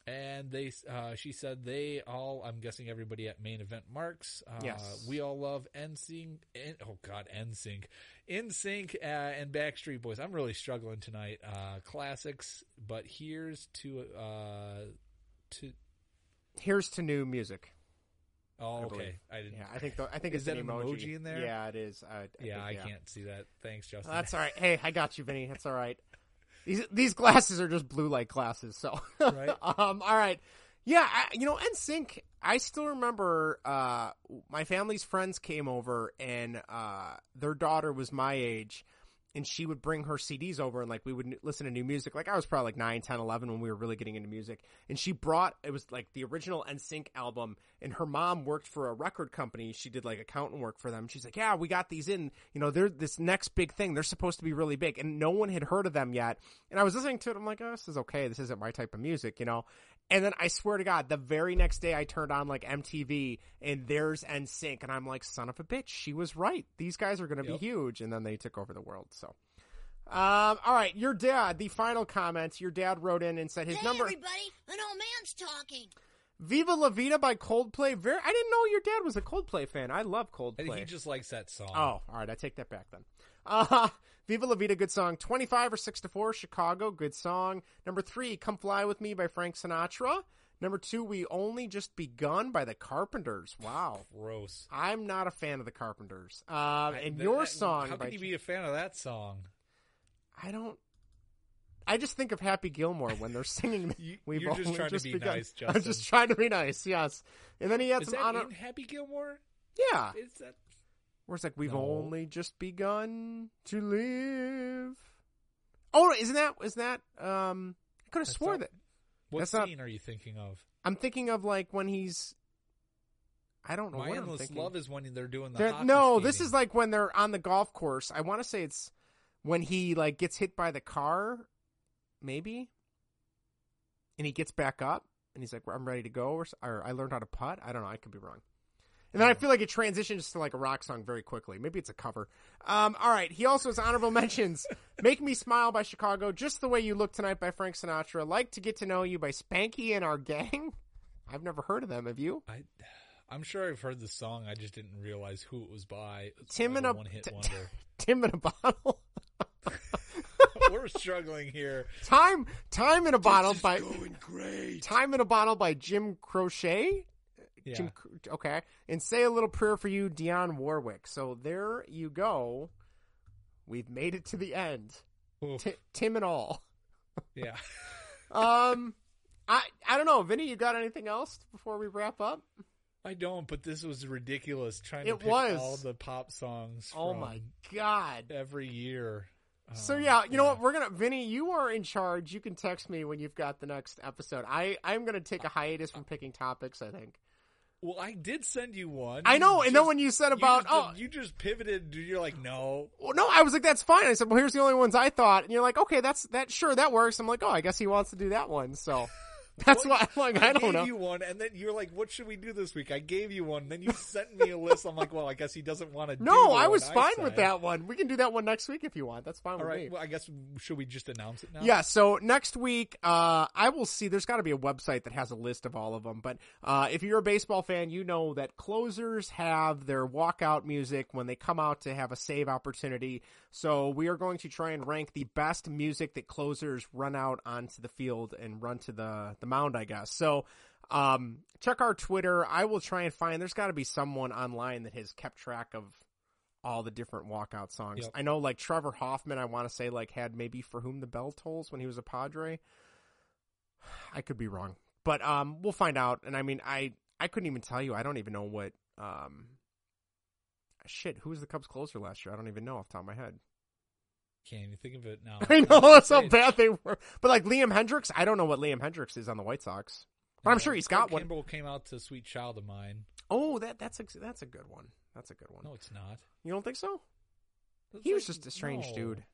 and they, uh, she said they all. I'm guessing everybody at Main Event Marks. Uh, Yes. we all love NSYNC. N, oh God, NSYNC, NSYNC, uh, and Backstreet Boys. I'm really struggling tonight. Uh, classics, but here's to uh, to. Here's to new music. Oh, I okay. believe. I didn't. Yeah, I think the, I think Is it's that an emoji. emoji in there? Yeah, it is. I, I yeah, think, I can't see that. Thanks, Justin. That's all right. [LAUGHS] Hey, I got you, Vinnie. That's all right. These these glasses are just blue light glasses. So, Right. [LAUGHS] um, all right. Yeah, I, you know, NSYNC. I still remember uh, my family's friends came over, and uh, their daughter was my age, and she would bring her CDs over, and like we would listen to new music. Like I was probably like 9, 10, 11 when we were really getting into music, and she brought it was like the original NSYNC album, and her mom worked for a record company. She did like accountant work for them. She's like, yeah, we got these in. You know, they're this next big thing. They're supposed to be really big, and no one had heard of them yet. And I was listening to it. I'm like, oh, this is okay. This isn't my type of music, you know. And then I swear to God, the very next day I turned on like MTV and there's NSYNC, and I'm like, son of a bitch, she was right. These guys are going to Yep. be huge, and then they took over the world. So, um, all right, your dad. The final comments. Your dad wrote in and said his hey, number. everybody, an old man's talking. Viva La Vida by Coldplay. Very. I didn't know your dad was a Coldplay fan. I love Coldplay. think he just likes that song. Oh, all right. I take that back then. Uh, Viva La Vida, good song. 25 or 6 to 4, Chicago, good song. Number 3, Come Fly With Me by Frank Sinatra. Number 2, We Only Just Begun by the Carpenters. Wow. gross. I'm not a fan of the Carpenters. Um, and That- your that- song How can you be a fan of that song? I don't. I just think of Happy Gilmore when they're singing. [LAUGHS] You- We've you're just trying to be begun. nice, [LAUGHS] I'm just trying to be nice. Yes, and then he had Is some that honor. Happy Gilmore? Yeah, Is that? Where it's like we've No. only just begun to live. Oh, isn't that? Is that? Um, I could have swore not- that. What That's not- scene are you thinking of? I'm thinking of like when he's. I don't know My what I'm endless love is when they're doing the. They're- no, this is like when they're on the golf course. I want to say it's when he like gets hit by the car, maybe, and he gets back up and he's like, "I'm ready to go," or, or "I learned how to putt." I don't know. I could be wrong. And then I feel like it transitions to like a rock song very quickly. Maybe it's a cover. Um, all right. He also has honorable [LAUGHS] mentions. Make Me Smile by Chicago. Just the Way You Look Tonight by Frank Sinatra. Like to Get to Know You by Spanky and Our Gang. [LAUGHS] I've never heard of them. Have you? I, I'm sure I've heard the song. I just didn't realize who it was by. It's Tim in a one hit t- wonder. [LAUGHS] Tim in a bottle. We're struggling here. Time Time in a bottle by going great. Time in a bottle by Jim Croce. Yeah. Jim, okay, and say a little prayer for you, Dionne Warwick. So there you go. We've made it to the end. Ti- Tim and all. Yeah. [LAUGHS] [LAUGHS] Um, I I don't know, Vinnie. You got anything else before we wrap up? I don't, but this was ridiculous trying to It pick was. all the pop songs. Oh my god. Every year. So Um, yeah, you know what? We're gonna Vinnie, you are in charge. You can text me when you've got the next episode. I I'm gonna take a hiatus from picking topics. I think. Well, I did send you one. I know, You and then when you said you about just- oh you just pivoted. You're like, no. well, no, I was like that's fine. I said well here's the only ones I thought, and you're like okay that's that sure that works. I'm like oh I guess he wants to do that one. So [LAUGHS] [LAUGHS] that's why I'm like I, don't gave know. you one, and then you're like, "What should we do this week?" I gave you one. Then you sent me a list. I'm like, "Well, I guess he doesn't want to." do No, I was fine with that one. We can do that one next week if you want. That's fine All with right. me. Well, I guess should we just announce it now? Yeah, so next week, uh, I will see. There's got to be a website that has a list of all of them. But uh, if you're a baseball fan, you know that closers have their walkout music when they come out to have a save opportunity. So we are going to try and rank the best music that closers run out onto the field and run to the the mound. I guess so. Um, check our Twitter. I will try and find. There's got to be someone online that has kept track of all the different walkout songs. Yep. I know like Trevor Hoffman, I want to say like had maybe For Whom the Bell Tolls when he was a Padre. I could be wrong, but um, we'll find out. And I mean, I I couldn't even tell you. I don't even know what um. Shit, who was the Cubs closer last year? I don't even know off the top of my head. Can't even think of it now. [LAUGHS] I know that's how bad they were. But like Liam Hendriks, I don't know what Liam Hendriks is on the White Sox. But I'm sure he's got one. Came out to "Sweet Child of Mine." Oh, that that's a, that's a good one. That's a good one. No, it's not. You don't think so? That's He was just a strange no. dude.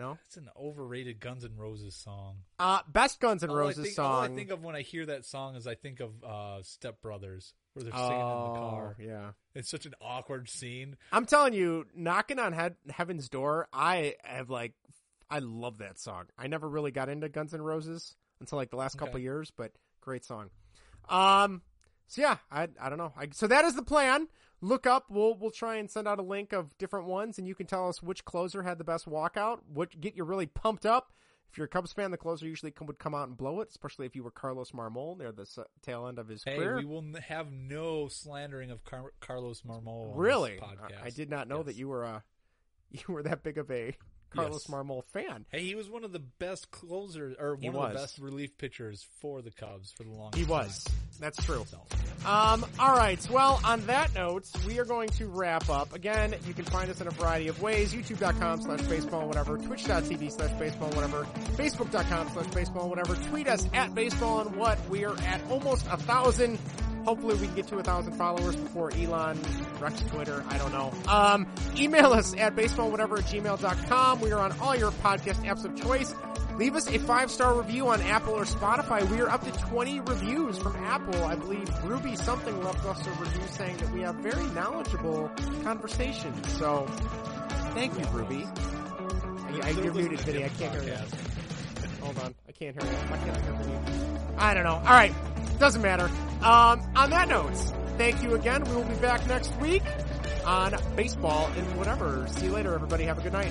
No. It's an overrated Guns N' Roses song. Uh, best Guns N' All Roses think- All I think of when I hear that song is I think of uh, Step Brothers, where they're singing oh, in the car. yeah. It's such an awkward scene. I'm telling you, knocking on head, heaven's door. I have like, I love that song. I never really got into Guns N' Roses until like the last couple Okay. years, but great song. Um, so yeah, I I don't know. I, so that is the plan. Look up. We'll we'll try and send out a link of different ones, and you can tell us which closer had the best walkout. What get you really pumped up. If you're a Cubs fan, the closer usually come, would come out and blow it, especially if you were Carlos Marmol near the s- tail end of his Hey, career. we will have no slandering of Car- Carlos Marmol. On Really? I, I did not know Yes. that you were uh [LAUGHS] you were that big of a Carlos Yes. Marmol fan. Hey, he was one of the best closers, or one He of was. the best relief pitchers for the Cubs for the longest He was. That's true. So, Um, all right. Well, on that note, we are going to wrap up. Again, you can find us in a variety of ways. YouTube.com slash baseball whatever. Twitch.tv slash baseball whatever. Facebook.com slash baseball whatever. Tweet us at baseball and what. We are at almost a thousand. Hopefully we can get to a thousand followers before Elon wrecks Twitter. I don't know. Um, email us at baseballwhatever at gmail.com. We are on all your podcast apps of choice. Leave us a five star review on Apple or Spotify. We are up to 20 reviews from Apple. I believe Ruby something left us a review saying that we have very knowledgeable conversations. So thank you, Ruby. I, I, you're muted, Vinnie. I can't hear you. Hold on. I can't hear you. I can't hear you. I don't know. All right. Doesn't matter. Um, on that note, thank you again. We will be back next week on baseball and whatever. See you later, everybody. Have a good night.